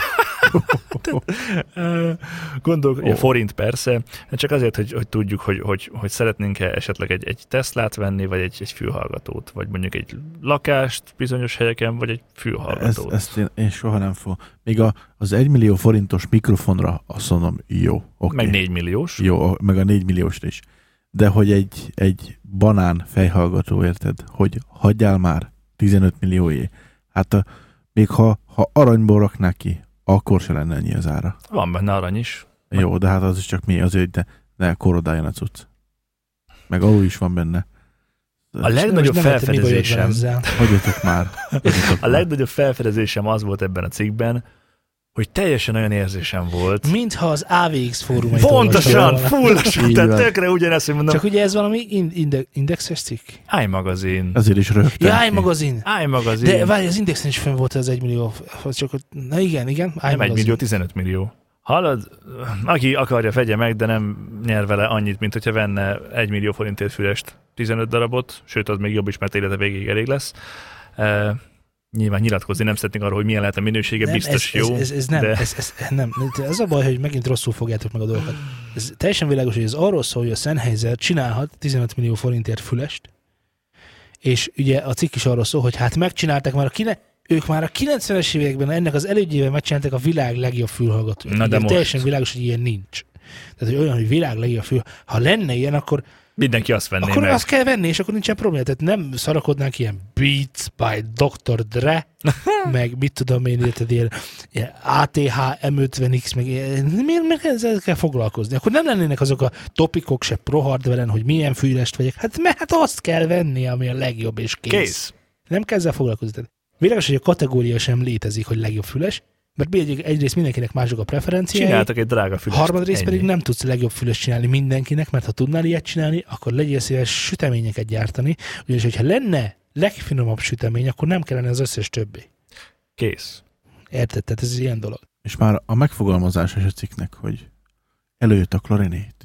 Gondolok, oh. forint persze, csak azért, hogy, hogy tudjuk, hogy, hogy, hogy szeretnénk-e esetleg egy, egy Teslát venni, vagy egy, egy fülhallgatót, vagy mondjuk egy lakást bizonyos helyeken, vagy egy ezt, fülhallgatót. ezt én, én soha nem fogom. Még a, az 1 millió forintos mikrofonra azt mondom, jó. Okay. Meg 4 milliós. Jó, meg a 4 milliósra is. De hogy egy, egy banán fejhallgató, érted? Hogy hagyjál már 15 millióé. Hát a, még ha, ha aranyból raknák ki, akkor se lenne ennyi az ára. Van benne arany is. Jó, de hát az is csak mi, azért, de ne korodáljon a cucc. Meg alul is van benne. A legnagyobb felfedezésem. Hagyjatok már. Hagyjatok a már. legnagyobb felfedezésem az volt ebben a cikkben, hogy teljesen olyan érzésem volt. Mintha az AVX fórumait Pontosan, fullosan, tehát tökre ugyanezt, hogy mondom, Csak ugye ez valami in- inde- indexes cikk? iMagazine. Ezért is rögtön. Ja, iMagazin. iMagazine. De várj, az indexen is fönn volt az 1 millió, csak, na igen, igen, nem 1 iMagazin. millió, 15 millió. Hallod, aki akarja, vegye meg, de nem nyer vele annyit, mint hogyha venne egy millió forintért fülest 15 darabot, sőt, az még jobb is, mert élete végig elég lesz. Nyilván nyilatkozni nem szeretnénk arról, hogy milyen lehet a minősége, Nem, biztos ez, jó. Ez, ez, ez nem, de... ez, ez, nem. Ez a baj, hogy megint rosszul fogjátok meg a dolgokat. Ez teljesen világos, hogy ez arról szól, hogy a Sennheiser csinálhat 15 millió forintért fülest, és ugye a cikk is arról szól, hogy hát megcsinálták már a kine, ők már a 90-es években ennek az elődjével megcsinálták a világ legjobb fülhallgatóját. Na de most. Teljesen világos, hogy ilyen nincs. Tehát, hogy olyan, hogy világ legjobb fül. Ha lenne ilyen, akkor, Mindenki azt venné akkor meg. azt kell venni, és akkor nincsen probléma. Tehát nem szarakodnánk ilyen Beats by Dr. Dre, meg mit tudom én, érted, ilyen, ilyen ATH M50X, meg ilyen, miért, miért ezzel kell foglalkozni? Akkor nem lennének azok a topikok se pro hardware hogy milyen fülest vegyek. Hát mert hát azt kell venni, ami a legjobb, és kész. Kész. Nem kell ezzel foglalkozni. Világos, hogy a kategória sem létezik, hogy legjobb füles, mert egy- egyrészt mindenkinek mások a preferenciái, Csináltak egy drága fülest. harmadrészt Ennyi. pedig nem tudsz legjobb füles csinálni mindenkinek, mert ha tudnál ilyet csinálni, akkor legyél szíves süteményeket gyártani, ugyanis hogyha lenne legfinomabb sütemény, akkor nem kellene az összes többi. Kész. Érted? Tehát ez ilyen dolog. És már a megfogalmazás is a cikknek, hogy előjött a klarinét.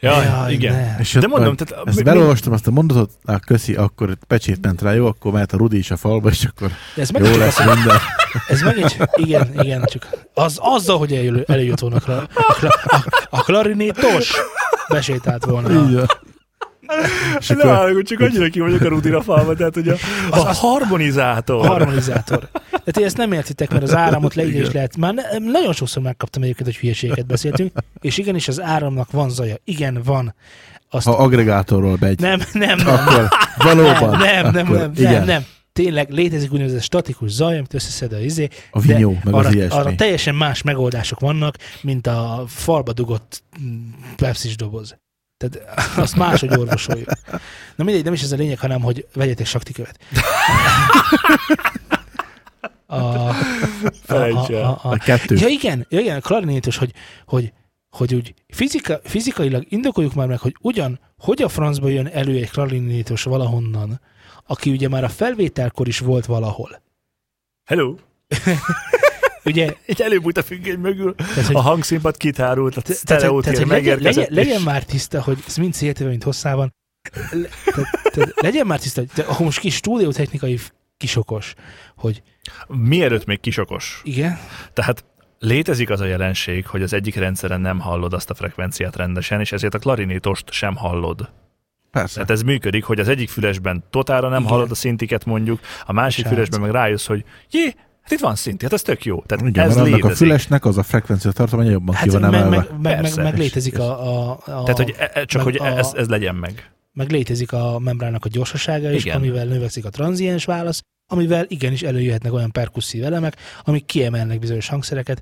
Ja, Jaj, igen. ne. És De ott mondom, tehát ezt mi- belolvastam azt a mondatot, á, köszi, akkor pecsét ment rá, jó, akkor mehet a Rudi is a falba, és akkor De ez jó megint, csak lesz az, minden. ez megint csak, igen, igen, csak az, azzal, hogy eljö, előjött volna a, a, a, a klarinétos, besétált volna. Van. És akkor csak annyira ki vagyok a rudira falva, tehát hogy a, a Az- az- harmonizátor. A harmonizátor. Tehát ti ezt nem értitek, mert az áramot le ide is lehet. Már ne, nagyon sokszor megkaptam egyébként, hogy hülyeséget beszéltünk, és igenis az áramnak van zaja. Igen, van. Azt ha agregátorról begy, nem, nem, nem, akkor valóban. nem, nem, nem, akkor nem, igen. nem, nem. Tényleg létezik úgynevezett statikus zaj, amit összeszed a izé, A vinyó, meg az arra, ilyesmi. arra teljesen más megoldások vannak, mint a falba dugott mm, pepsis doboz. Tehát azt máshogy orvosoljuk. Na mindegy, nem is ez a lényeg, hanem hogy vegyetek saktikövet. A, a, el. a, a, A kettő. Ja igen, ja igen, klarinétos, hogy, hogy, hogy úgy fizika, fizikailag indokoljuk már meg, hogy ugyan, hogy a francba jön elő egy klarinétos valahonnan, aki ugye már a felvételkor is volt valahol. Hello. Ugye, Így előbújt a függöny mögül, tehát, hogy a hangszínpad kitárult, a tehát, sztereótér hogy legyen, legyen, legyen már tiszta, hogy ez mind széltéve, mint hosszában. Le, tehát, tehát legyen már tiszta, hogy te, akkor most kis stúdiótechnikai kisokos, hogy Mielőtt még kisokos. igen, Tehát létezik az a jelenség, hogy az egyik rendszeren nem hallod azt a frekvenciát rendesen, és ezért a klarinétost sem hallod. Persze. Tehát ez működik, hogy az egyik fülesben totára nem Igen. hallod a szintiket mondjuk, a másik Srác. fülesben meg rájössz, hogy jé, hát itt van szinti, hát ez tök jó. Tehát Igen, ez mert annak létezik. a fülesnek az a frekvencia tartománya jobban ki hát van meg, meg, emelve. meg, meg, meg létezik a, a, a Tehát, hogy e- e- csak hogy a- ez, ez legyen meg. meg létezik a membrának a gyorsasága is, Igen. amivel növekszik a tranziens válasz, amivel igenis előjöhetnek olyan perkusszív elemek, amik kiemelnek bizonyos hangszereket,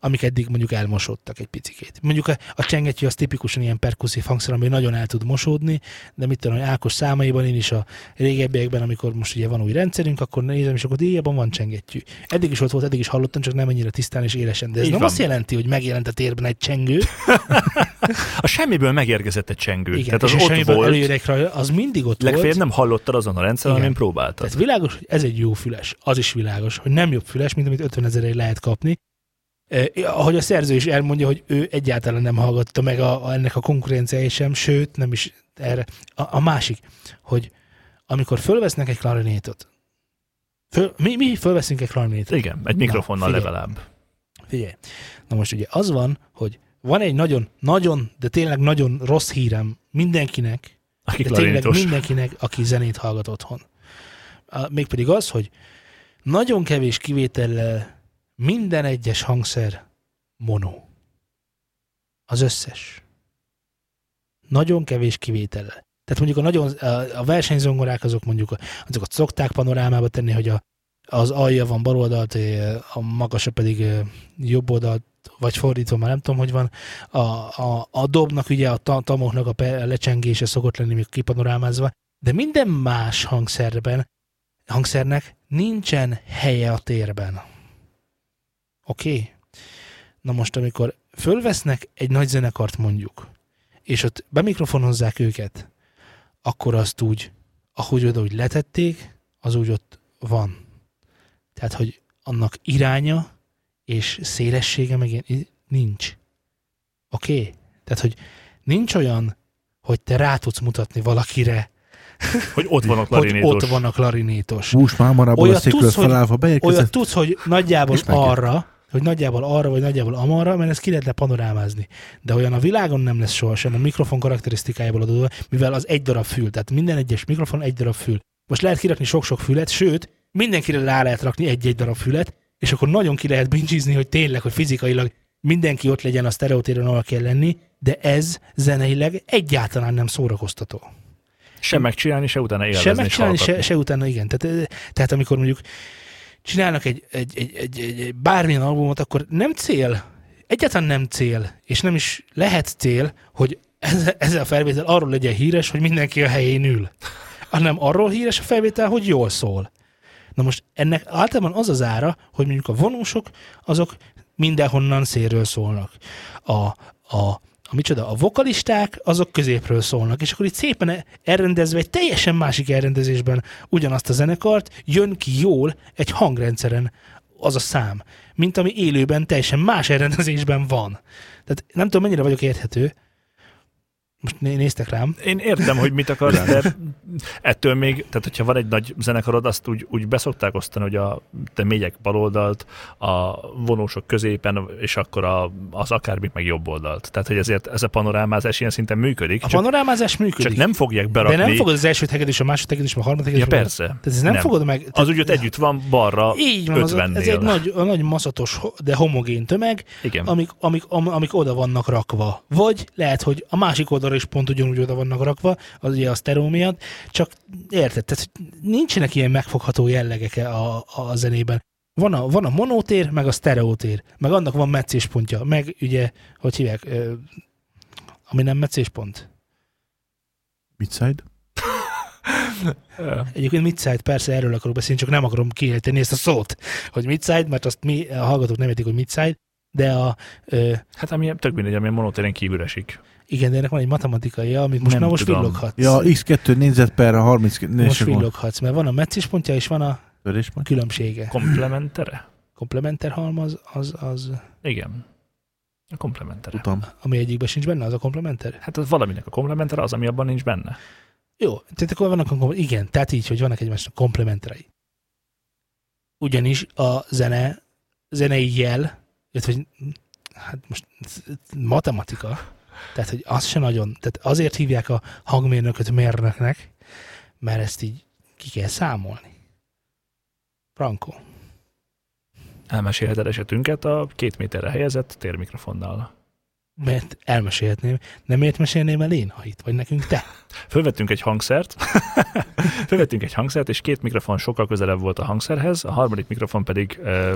amik eddig mondjuk elmosódtak egy picikét. Mondjuk a, a csengettyű az tipikusan ilyen perkusszív hangszer, ami nagyon el tud mosódni, de mit tudom, hogy Ákos számaiban én is a régebbiekben, amikor most ugye van új rendszerünk, akkor nézem, és akkor díjában van csengettyű. Eddig is ott volt, eddig is hallottam, csak nem ennyire tisztán és élesen. De ez Így nem van. azt jelenti, hogy megjelent a térben egy csengő, A semmiből megérkezett egy csengő. igen, Tehát az és ott semmiből volt, rajta, az mindig ott legfeljebb volt. nem hallottad azon a rendszeren, amin próbáltad. Tehát világos, hogy ez egy jó füles. Az is világos, hogy nem jobb füles, mint amit 50 ezerért lehet kapni. Eh, ahogy a szerző is elmondja, hogy ő egyáltalán nem hallgatta meg a, a, ennek a konkurenciáját sem, sőt, nem is erre. A, a másik, hogy amikor fölvesznek egy klarinétot, föl, mi, mi fölveszünk egy klarinétot, Igen, egy mikrofonnal figyelj. legalább. Figyelj. Na most ugye az van, hogy van egy nagyon, nagyon, de tényleg nagyon rossz hírem mindenkinek, Aki de tényleg mindenkinek, aki zenét hallgat otthon. Mégpedig az, hogy nagyon kevés kivétellel minden egyes hangszer mono. Az összes. Nagyon kevés kivétellel. Tehát mondjuk a, nagyon, a- versenyzongorák azok mondjuk azokat szokták panorámába tenni, hogy a, az alja van bal oldalt, eh, a magasa pedig eh, jobb oldalt, vagy fordítva, már nem tudom, hogy van. A, a, a dobnak ugye a ta- tamoknak a lecsengése szokott lenni még kipanorámázva, de minden más hangszerben, hangszernek nincsen helye a térben. Oké? Okay? Na most, amikor fölvesznek egy nagy zenekart mondjuk, és ott bemikrofonozzák őket, akkor azt úgy, ahogy oda úgy letették, az úgy ott van. Tehát, hogy annak iránya és szélessége, meg ilyen, Nincs. Oké? Okay? Tehát, hogy nincs olyan, hogy te rá tudsz mutatni valakire, Hogy ott van a hogy klarinétos. ott van a klarinétos. Hús mámorából a Olyat székről tudsz, hogy- felállva. Olyat tudsz, hogy nagyjából arra, hogy nagyjából arra, vagy nagyjából amarra, mert ezt ki lehetne panorámázni. De olyan a világon nem lesz sohasem a mikrofon karakterisztikájából adódva, mivel az egy darab fül, tehát minden egyes mikrofon egy darab fül. Most lehet kirakni sok-sok fület, sőt, mindenkire rá lehet rakni egy-egy darab fület, és akkor nagyon ki lehet bincsizni, hogy tényleg, hogy fizikailag mindenki ott legyen a sztereotéren, ahol kell lenni, de ez zeneileg egyáltalán nem szórakoztató. Se megcsinálni, se utána élvezni Se és megcsinálni, se, se utána, igen. Tehát, tehát amikor mondjuk csinálnak egy, egy, egy, egy, egy, egy bármilyen albumot, akkor nem cél, egyáltalán nem cél, és nem is lehet cél, hogy ez, ez a felvétel arról legyen híres, hogy mindenki a helyén ül. Hanem arról híres a felvétel, hogy jól szól. Na most ennek általában az az ára, hogy mondjuk a vonósok, azok mindenhonnan szélről szólnak. A, a, a micsoda, a vokalisták, azok középről szólnak, és akkor itt szépen elrendezve egy teljesen másik elrendezésben ugyanazt a zenekart, jön ki jól egy hangrendszeren az a szám, mint ami élőben teljesen más elrendezésben van. Tehát nem tudom, mennyire vagyok érthető. Most né- néztek rám. Én értem, hogy mit akarsz, de ettől még, tehát hogyha van egy nagy zenekarod, azt úgy, úgy beszokták osztani, hogy a te mélyek baloldalt, a vonósok középen, és akkor a, az akármik meg jobb oldalt. Tehát, hogy ezért ez a panorámázás ilyen szinten működik, A csak, panorámázás működik. csak nem fogják de berakni. nem fogod az első hegedűs, a második hegedűs, a harmadik Ja, hegedűs. persze. Tehát ez nem, Nem. fogod meg. Az úgy ott együtt van balra Így van, az, ez 50-nél. egy nagy, a nagy maszatos, de homogén tömeg, Igen. amik, amik, am, amik oda vannak rakva. Vagy lehet, hogy a másik oldalra is pont ugyanúgy oda vannak rakva, az ugye a sztereó miatt, csak érted, tehát nincsenek ilyen megfogható jellegek a, a zenében. Van a, van a monótér, meg a sztereótér, meg annak van meccéspontja, meg ugye, hogy hívják, ö, ami nem meccéspont. Midside? Egyébként Midside, persze erről akarok beszélni, csak nem akarom kiejteni ezt a szót, hogy Midside, mert azt mi, a hallgatók nem értik, hogy Midside, de a, ö, Hát ami tök mindegy, ami a monotéren kívül esik. Igen, de ennek van egy matematikai, amit most, Nem na most tudom. villoghatsz. Ja, X2 négyzet per 30 most villoghatsz, mert van a meccéspontja és van a Töréspont. különbsége. Komplementere? Komplementer halmaz, az, az, Igen. A komplementere. Tudom. ami egyikben sincs benne, az a komplementer. Hát az valaminek a komplementere az, ami abban nincs benne. Jó, tehát akkor vannak, a igen, tehát így, hogy vannak egymásnak komplementerei. Ugyanis a zene, zenei jel, illetve, hogy, hát most matematika, tehát, hogy az se nagyon, tehát azért hívják a hangmérnököt mérnöknek, mert ezt így ki kell számolni. Franco. Elmesélheted esetünket a két méterre helyezett térmikrofonnal. Mert elmesélhetném. Nem miért mesélném el én, ha itt vagy nekünk te? Fölvettünk egy hangszert, fölvettünk egy hangszert, és két mikrofon sokkal közelebb volt a hangszerhez, a harmadik mikrofon pedig ö,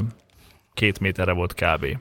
két méterre volt kb.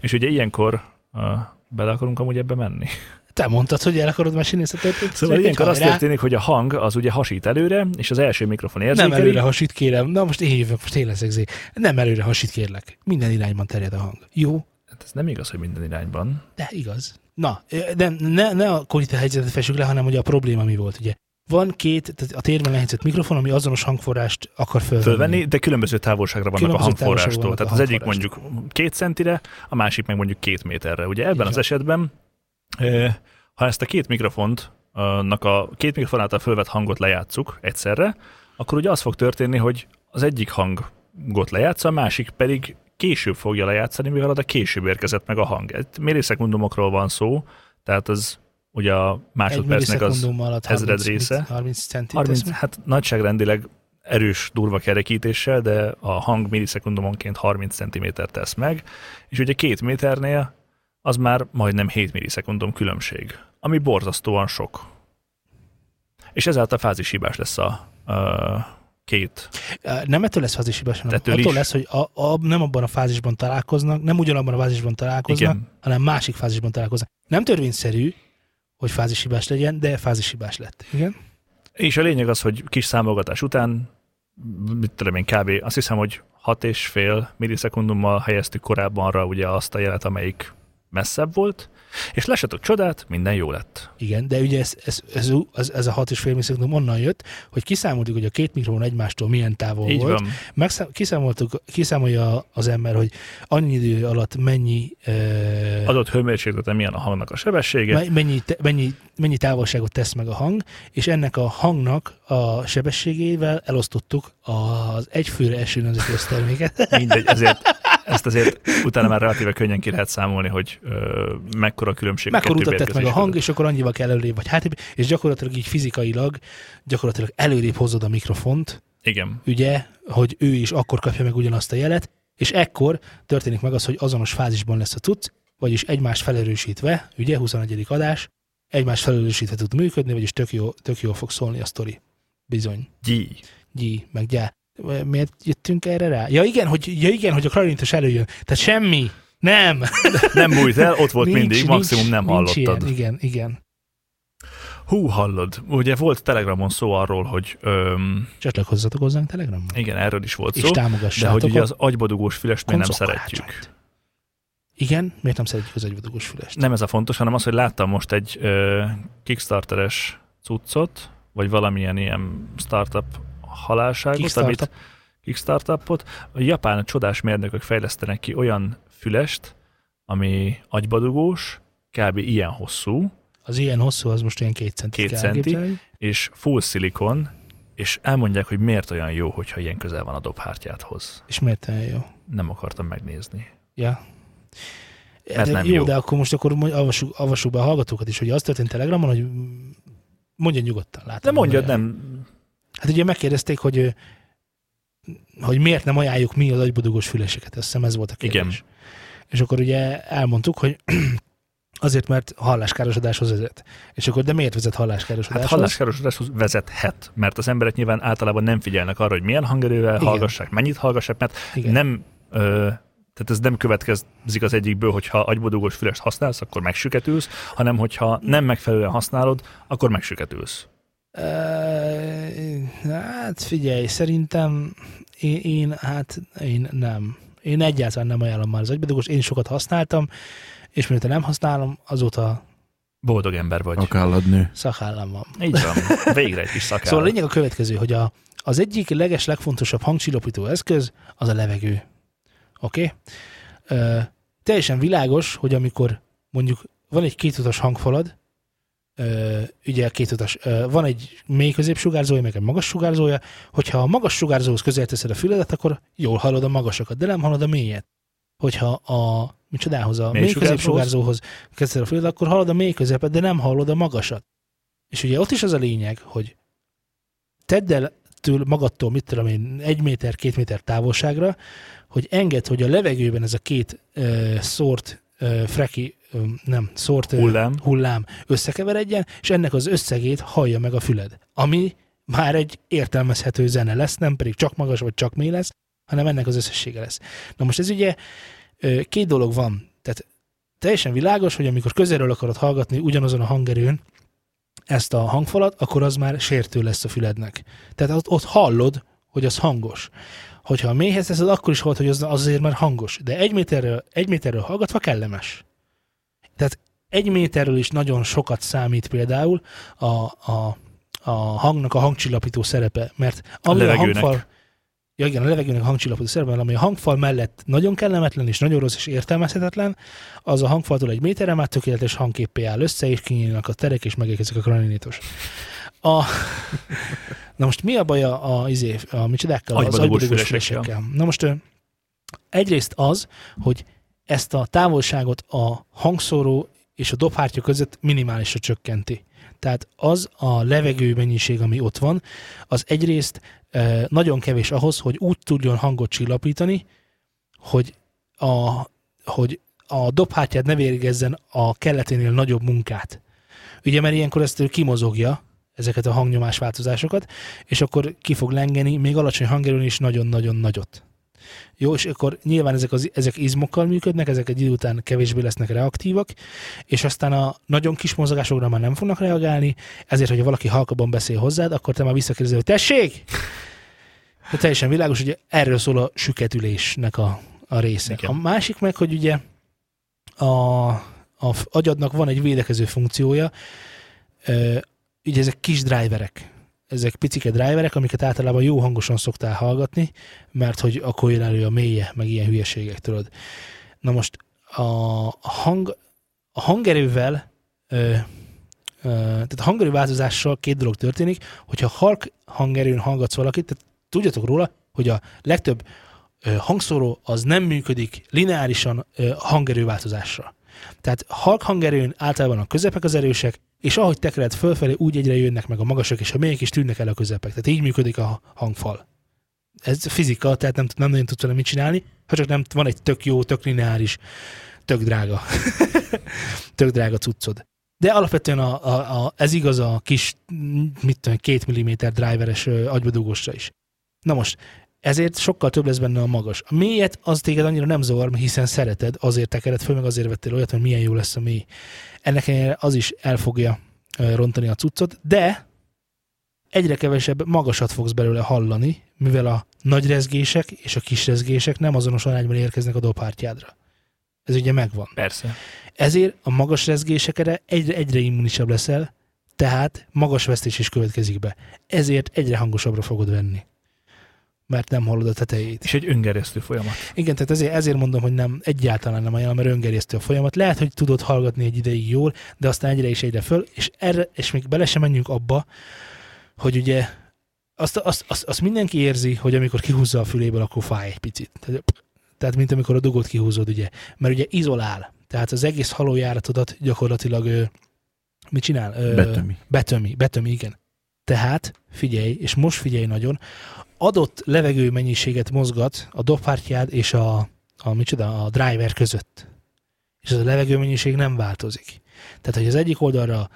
És ugye ilyenkor ö, bele akarunk amúgy ebbe menni. Te mondtad, hogy el akarod mesélni ezt a történetet. Szóval ilyenkor az történik, hogy a hang az ugye hasít előre, és az első mikrofon Nem érzékeli. előre hasít, kérem. Na most én jövök, most én leszek zé. Nem előre hasít, kérlek. Minden irányban terjed a hang. Jó? Hát ez nem igaz, hogy minden irányban. De igaz. Na, de ne, ne a kolita helyzetet fessük le, hanem hogy a probléma mi volt, ugye. Van két, tehát a térben lehelyezett mikrofon, ami azonos hangforrást akar fölvenni. Fölvenni, de különböző távolságra vannak Különböző a hangforrástól. távolságra Tehát az vannak a egyik mondjuk két centire, a másik meg mondjuk két méterre. Ugye ebben Így az esetben, ha ezt a két mikrofont, a két mikrofon által fölvett hangot lejátszuk egyszerre, akkor ugye az fog történni, hogy az egyik hangot lejátsza, a másik pedig később fogja lejátszani, mivel oda később érkezett meg a hang. Itt millisekundumokról van szó, tehát az ugye a másodpercnek az alatt ezred 30, része. 30 centit 30, tesz meg. hát nagyságrendileg erős, durva kerekítéssel, de a hang millisekundumonként 30 cm tesz meg, és ugye két méternél az már majdnem 7 millisekundum különbség, ami borzasztóan sok. És ezáltal fázishibás lesz a, a két. Nem ettől lesz fázishibás, hanem Ettől attól is. lesz, hogy a, a, nem abban a fázisban találkoznak, nem ugyanabban a fázisban találkoznak, Igen, hanem másik fázisban találkoznak. Nem törvényszerű, hogy fázishibás legyen, de fázishibás lett. Igen? és a lényeg az, hogy kis számolgatás után, mit tudom én, kb. azt hiszem, hogy 6 és fél millisekundummal helyeztük korábbanra ugye azt a jelet, amelyik messzebb volt, és lesetok csodát, minden jó lett. Igen, de ugye ez, ez, ez, ez, ez a 6,5 millisekundum onnan jött, hogy kiszámoltuk, hogy a két mikrofon egymástól milyen távol Így volt. van. Megszám, kiszámoltuk, kiszámolja az ember, hogy annyi idő alatt mennyi, uh, Adott hőmérsékleten milyen a hangnak a sebessége. me- mennyi, te- mennyi, mennyi távolságot tesz meg a hang, és ennek a hangnak a sebességével elosztottuk az egyfőre eső nemzeti összterméket. Mindegy, ezért ezt azért utána már relatíve könnyen ki lehet számolni, hogy ö, mekkora különbség Mekkora utat tett meg a hang, és akkor annyival kell előrébb vagy hátrébb, és gyakorlatilag így fizikailag gyakorlatilag előrébb hozod a mikrofont. Igen. ugye, hogy ő is akkor kapja meg ugyanazt a jelet, és ekkor történik meg az, hogy azonos fázisban lesz a cucc, vagyis egymást felerősítve, ugye, 21. adás, egymást felerősítve tud működni, vagyis tök jó, tök jó fog szólni a sztori. Bizony. Gyí. Gyi, meg gyá. Miért jöttünk erre rá? Ja igen, hogy, ja igen, hogy a klarinétos előjön. Tehát semmi. Nem. Nem bújt el, ott volt Nincs, mindig, nincs, maximum nem nincs hallottad. Ilyen. Igen, igen. Hú, hallod. Ugye volt Telegramon szó arról, hogy öm, Csatlakozzatok hozzánk Telegramon. igen, erről is volt És szó, de támogassátok hogy ugye az agybadugós fülest még nem szeretjük. Igen, miért nem szeretjük az egyvadogos fülest? Nem ez a fontos, hanem az, hogy láttam most egy ö, Kickstarteres cuccot, vagy valamilyen ilyen startup halálságot, Kickstartup. amit Kickstartupot. A japán csodás mérnökök fejlesztenek ki olyan fülest, ami agybadugós, kb. ilyen hosszú, Az ilyen hosszú, az most ilyen két centi. Két centi. és full szilikon, és elmondják, hogy miért olyan jó, hogyha ilyen közel van a dobhártyádhoz. És miért olyan jó? Nem akartam megnézni. Ja. Mert de nem jó, jó. de akkor most akkor avassuk, avassuk be a hallgatókat is, hogy az történt Telegramon, hogy mondja nyugodtan. Látom, De mondjad, hogy- nem. Hát ugye megkérdezték, hogy hogy miért nem ajánljuk mi az agybudogós füleseket, azt hiszem ez volt a kérdés. Igen. És akkor ugye elmondtuk, hogy azért, mert halláskárosodáshoz vezet. És akkor de miért vezet Hát halláskárosodáshoz? halláskárosodáshoz vezethet, mert az emberek nyilván általában nem figyelnek arra, hogy milyen hangerővel Igen. hallgassák, mennyit hallgassák, mert Igen. nem, ö, tehát ez nem következik az egyikből, hogyha agybodugós fülest használsz, akkor megsüketülsz, hanem hogyha nem megfelelően használod, akkor megsüketülsz. Hát figyelj, szerintem én, én, hát én nem. Én egyáltalán nem ajánlom már az agybedugós, én sokat használtam, és miután nem használom, azóta Boldog ember vagy. Akálladnő. szakállam van. Így van. Végre egy kis szakál. Szóval a lényeg a következő, hogy a, az egyik leges, legfontosabb hangcsillapító eszköz az a levegő. Oké? Okay? Teljesen világos, hogy amikor mondjuk van egy kétutas hangfalad, ö, ugye kétutas, ö, van egy mély középsugárzója, meg egy magas sugárzója, hogyha a magas sugárzóhoz közel teszed a füledet, akkor jól hallod a magasokat, de nem hallod a mélyet. Hogyha a micsodához, a Mély mély, sugárzóhoz? középsugárzóhoz kezded a füledet, akkor hallod a mély közepet, de nem hallod a magasat. És ugye ott is az a lényeg, hogy tedd el től magadtól, mit tudom én, egy méter, két méter távolságra, hogy enged, hogy a levegőben ez a két ö, szórt ö, freki, ö, nem, szórt ö, Hullám. hullám összekeveredjen, és ennek az összegét hallja meg a füled. Ami már egy értelmezhető zene lesz, nem pedig csak magas vagy csak mély lesz, hanem ennek az összessége lesz. Na most ez ugye ö, két dolog van. Tehát teljesen világos, hogy amikor közelről akarod hallgatni ugyanazon a hangerőn ezt a hangfalat, akkor az már sértő lesz a fülednek. Tehát ott, ott hallod, hogy az hangos. Hogyha a mélyhez teszed, akkor is hallod, hogy az, az azért már hangos. De egy méterről, egy méterről hallgatva kellemes. Tehát egy méterről is nagyon sokat számít például a, a, a hangnak a hangcsillapító szerepe, mert ami a, levegőnek. hangfal, ja igen, a levegőnek a hangcsillapító szerepe, ami a hangfal mellett nagyon kellemetlen és nagyon rossz és értelmezhetetlen, az a hangfaltól egy méterre már tökéletes hangképpé áll össze, és kinyílnak a terek, és megérkezik a kraninétos. A... Na most mi a baj a, a, izé, a micsodákkal? Az Agybadugós agybadugós fülesekkel. Na most egyrészt az, hogy ezt a távolságot a hangszóró és a dobhártya között minimálisra csökkenti. Tehát az a levegő mennyiség, ami ott van, az egyrészt nagyon kevés ahhoz, hogy úgy tudjon hangot csillapítani, hogy a, hogy a dobhártyád ne végezzen a kelleténél nagyobb munkát. Ugye, mert ilyenkor ezt ő kimozogja, ezeket a hangnyomás változásokat, és akkor ki fog lengeni még alacsony hangerőn is nagyon-nagyon nagyot. Jó, és akkor nyilván ezek, az, ezek izmokkal működnek, ezek egy idő után kevésbé lesznek reaktívak, és aztán a nagyon kis mozogásokra már nem fognak reagálni, ezért, hogyha valaki halkabban beszél hozzád, akkor te már visszakérdezel, hogy tessék! De teljesen világos, hogy erről szól a süketülésnek a, a része. Igen. A másik meg, hogy ugye a, a agyadnak van egy védekező funkciója, ugye ezek kis driverek, ezek picike driverek, amiket általában jó hangosan szoktál hallgatni, mert hogy akkor jön elő a mélye, meg ilyen hülyeségek, tudod. Na most a hang, a hangerővel, ö, ö, tehát a hangerő változással két dolog történik, hogyha halk hangerőn hallgatsz valakit, tehát tudjatok róla, hogy a legtöbb ö, hangszóró az nem működik lineárisan ö, hangerőváltozásra. Tehát halk hangerőn általában a közepek az erősek, és ahogy tekered fölfelé, úgy egyre jönnek meg a magasak, és a mélyek is tűnnek el a közepek. Tehát így működik a hangfal. Ez fizika, tehát nem, nem nagyon tudsz vele mit csinálni, ha csak nem van egy tök jó, tök lineáris, tök drága, tök drága cuccod. De alapvetően a, a, a, ez igaz a kis, mit tudom, két milliméter driveres ö, agybedugósra is. Na most, ezért sokkal több lesz benne a magas. A mélyet az téged annyira nem zavar, hiszen szereted, azért tekered föl, meg azért vettél olyat, hogy milyen jó lesz a mély. Ennek ellenére az is el fogja rontani a cuccot, de egyre kevesebb magasat fogsz belőle hallani, mivel a nagy rezgések és a kis rezgések nem azonos arányban érkeznek a dobhártyádra. Ez ugye megvan. Persze. Ezért a magas rezgésekre egyre, egyre immunisabb leszel, tehát magas vesztés is következik be. Ezért egyre hangosabbra fogod venni. Mert nem hallod a tetejét. És egy öngerjesztő folyamat. Igen, tehát ezért, ezért mondom, hogy nem egyáltalán nem ajánlom, mert öngerjesztő a folyamat. Lehet, hogy tudod hallgatni egy ideig jól, de aztán egyre is egyre föl, és, erre, és még bele sem menjünk abba, hogy ugye azt, azt, azt, azt mindenki érzi, hogy amikor kihúzza a füléből, akkor fáj egy picit. Tehát, tehát mint amikor a dugót kihúzod, ugye. Mert ugye izolál. Tehát az egész halójáratodat gyakorlatilag ö, mit csinál? Ö, Betömi. Betömi, betömi, igen. Tehát figyelj, és most figyelj nagyon, adott levegő mennyiséget mozgat a dobhártyád és a, a, micsoda, a driver között. És az a levegő mennyiség nem változik. Tehát, hogy az egyik oldalra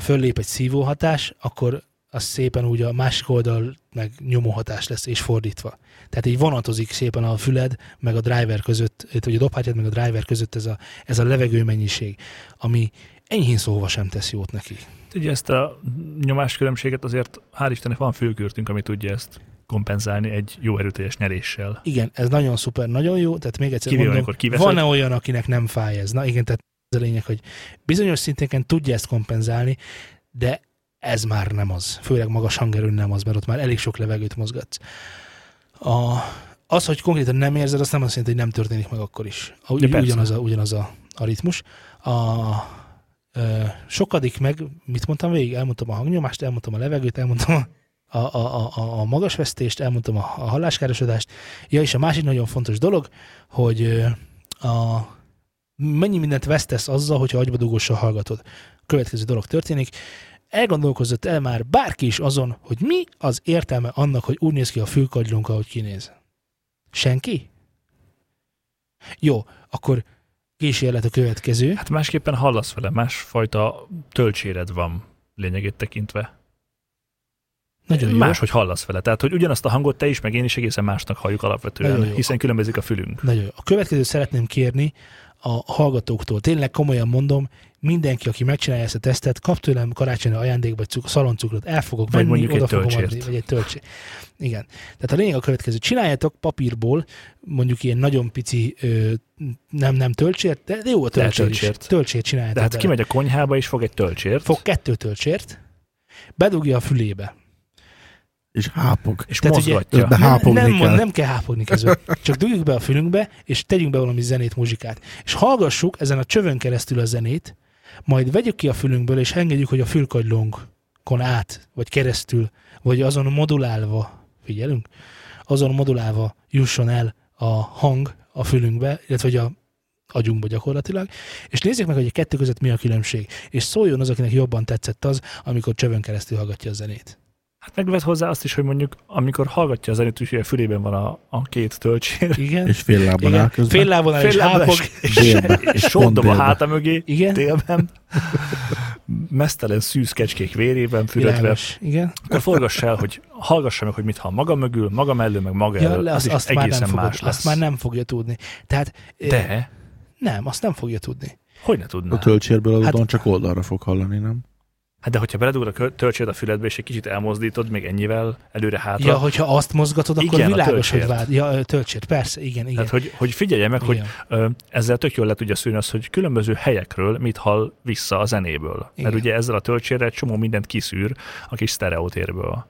föllép egy szívóhatás, akkor az szépen úgy a másik oldal meg nyomóhatás lesz, és fordítva. Tehát így vonatozik szépen a füled, meg a driver között, vagy a dobhártyád, meg a driver között ez a, ez a levegő mennyiség, ami enyhén szóval sem tesz jót neki. Ugye ezt a nyomáskülönbséget azért hál' Istennek van fülkürtünk, ami tudja ezt kompenzálni egy jó erőteljes nyeréssel. Igen, ez nagyon szuper, nagyon jó, tehát még egyszer Kivéve, mondom, van-e olyan, akinek nem fáj ez? Na igen, tehát ez a lényeg, hogy bizonyos szinteken tudja ezt kompenzálni, de ez már nem az. Főleg magas hangerőn nem az, mert ott már elég sok levegőt mozgatsz. A, az, hogy konkrétan nem érzed, azt nem azt jelenti, hogy nem történik meg akkor is. Ugy, Ja, ugyanaz a, ugyanaz a, a ritmus. A, ö, sokadik meg, mit mondtam végig? Elmondtam a hangnyomást, elmondtam a levegőt, elmondtam a, a, a, a, a magasvesztést, elmondtam a, a halláskárosodást. Ja, és a másik nagyon fontos dolog, hogy a, mennyi mindent vesztesz azzal, hogyha agybadugóssal hallgatod. Következő dolog történik. Elgondolkozott el már bárki is azon, hogy mi az értelme annak, hogy úgy néz ki a fülkagylónk, ahogy kinéz. Senki? Jó, akkor kísérlet a következő. Hát másképpen hallasz vele, másfajta töltséred van lényegét tekintve. Nagyon jó. Máshogy hallasz vele. Tehát, hogy ugyanazt a hangot te is, meg én is egészen másnak halljuk Nagyon alapvetően, jó. hiszen különbözik a fülünk. Nagyon jó. A következőt szeretném kérni a hallgatóktól. Tényleg komolyan mondom, mindenki, aki megcsinálja ezt a tesztet, kap tőlem karácsonyi ajándékba egy cuk- szaloncukrot, el fogok Vagy venni, mondjuk egy oda fogom töltsért. adni, vagy egy töltsért. Igen. Tehát a lényeg a következő. Csináljátok papírból, mondjuk ilyen nagyon pici, ö, nem, nem töltsért, de jó a töltsér töltsért. is. Töltsért csináljátok hát bele. kimegy a konyhába és fog egy töltsért, Fog kettő töltsért, bedugja a fülébe. És hápog. és Tehát ugye- mozgatja. De hápogni nem, kell. nem, nem kell hápogni közben. Csak dugjuk be a fülünkbe, és tegyünk be valami zenét, muzsikát. És hallgassuk ezen a csövön keresztül a zenét, majd vegyük ki a fülünkből, és engedjük, hogy a fülkagylónkon át, vagy keresztül, vagy azon modulálva, figyelünk, azon modulálva jusson el a hang a fülünkbe, illetve hogy a agyunkba gyakorlatilag, és nézzük meg, hogy a kettő között mi a különbség, és szóljon az, akinek jobban tetszett az, amikor csövön keresztül hallgatja a zenét. Hát megvet hozzá azt is, hogy mondjuk amikor hallgatja a zenét, úgyhogy a fülében van a, a két töltsér, Igen? És fél lábon áll közben. Fél lábon áll és fél hápog. és, Délbe. és, a háta mögé, Igen? délben, mesztelen szűz kecskék vérében fületve, Világos. Igen. akkor forgass el, hogy hallgassa meg, hogy mit hall maga mögül, maga mellől, meg maga Ja, elől. le, az azt, azt, már egészen nem fogod, más lesz. azt már nem fogja tudni. Tehát eh, De, nem, azt nem fogja tudni. hogy ne tudná? A töltsérből adódóan Hát- csak oldalra fog hallani, nem? Hát de hogyha beledugod a töltsét a füledbe, és egy kicsit elmozdítod, még ennyivel előre-hátra. Ja, hogyha azt mozgatod, akkor Igen, világos, hogy vád. Ja, töltsért, persze, igen, igen. Tehát, hogy, hogy figyelje meg, hogy igen. ö, ezzel tök jól le tudja szűrni azt, hogy különböző helyekről mit hall vissza a zenéből. Igen. Mert ugye ezzel a töltsérrel egy csomó mindent kiszűr a kis sztereotérből.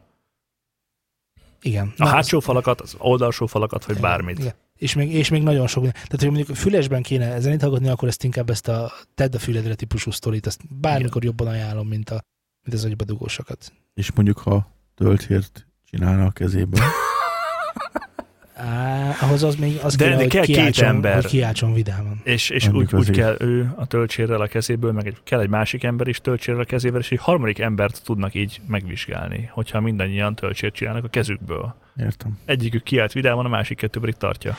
igen. A hátsó falakat, az oldalsó falakat, vagy Igen, bármit. Igen. És még, és még nagyon sok. Tehát, hogy mondjuk fülesben kéne zenét hallgatni, akkor ezt inkább ezt a tedd a füledre típusú sztorit, ezt bármikor jobban ajánlom, mint, a, mint az agybedugósokat. És mondjuk, ha töltsért csinálna a kezébe. Á, ahhoz az még az De- kéne, de hogy kell két kiáltson, ember. Hogy kiáltson vidáman. És, és Mondjuk úgy, úgy kell ő a töltsérrel a kezéből, meg egy, kell egy másik ember is töltsérrel a kezével, és egy harmadik embert tudnak így megvizsgálni, hogyha mindannyian töltsért csinálnak a kezükből. Értem. Egyikük kiált vidáman, a másik kettő pedig tartja.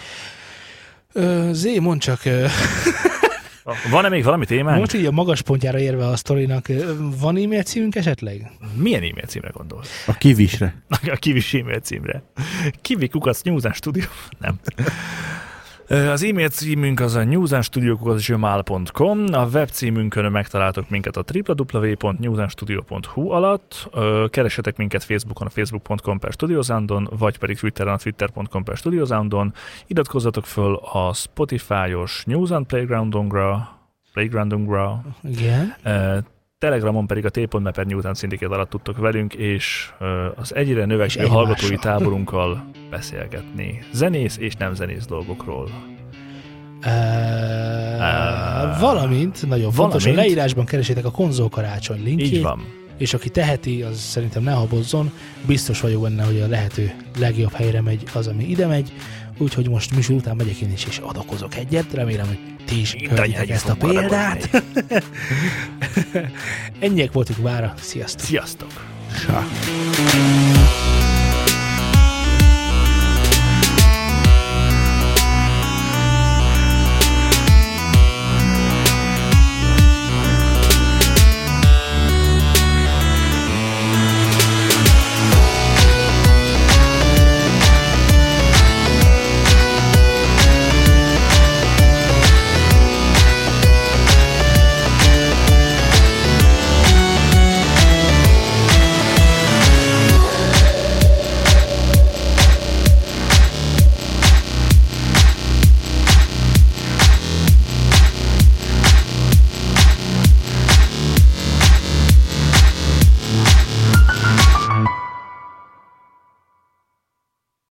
Ö, Zé, mondd csak, ö, Van-e még valami témánk? most így a magas pontjára érve a sztorinak, van e-mail címünk esetleg? Milyen e-mail címre gondolsz? A kivisre. A kivis e-mail címre. Kivi kukac News Studio. Nem. Az e-mail címünk az a newsandstudio.gmail.com, a web címünkön megtaláltok minket a www.newsandstudio.hu alatt, keresetek minket Facebookon a facebook.com per studiosoundon, vagy pedig Twitteren a twitter.com per studiosoundon, iratkozzatok föl a Spotify-os News and Playgroundunkra, Playgroundunkra, Igen. Telegramon pedig a t.me per Newton Syndicate alatt tudtok velünk, és az egyre növekvő hallgatói táborunkkal beszélgetni. Zenész és nem zenész dolgokról. Uh, valamint, nagyon fontos, a leírásban keresétek a konzol karácsony linkjét, Így van. és aki teheti, az szerintem ne habozzon, biztos vagyok benne, hogy a lehető legjobb helyre megy az, ami ide megy, úgyhogy most műsor után megyek én is, és adakozok egyet, remélem, hogy ti is követitek ezt a példát. Ennyiek voltunk mára, sziasztok! Sziasztok! Sá.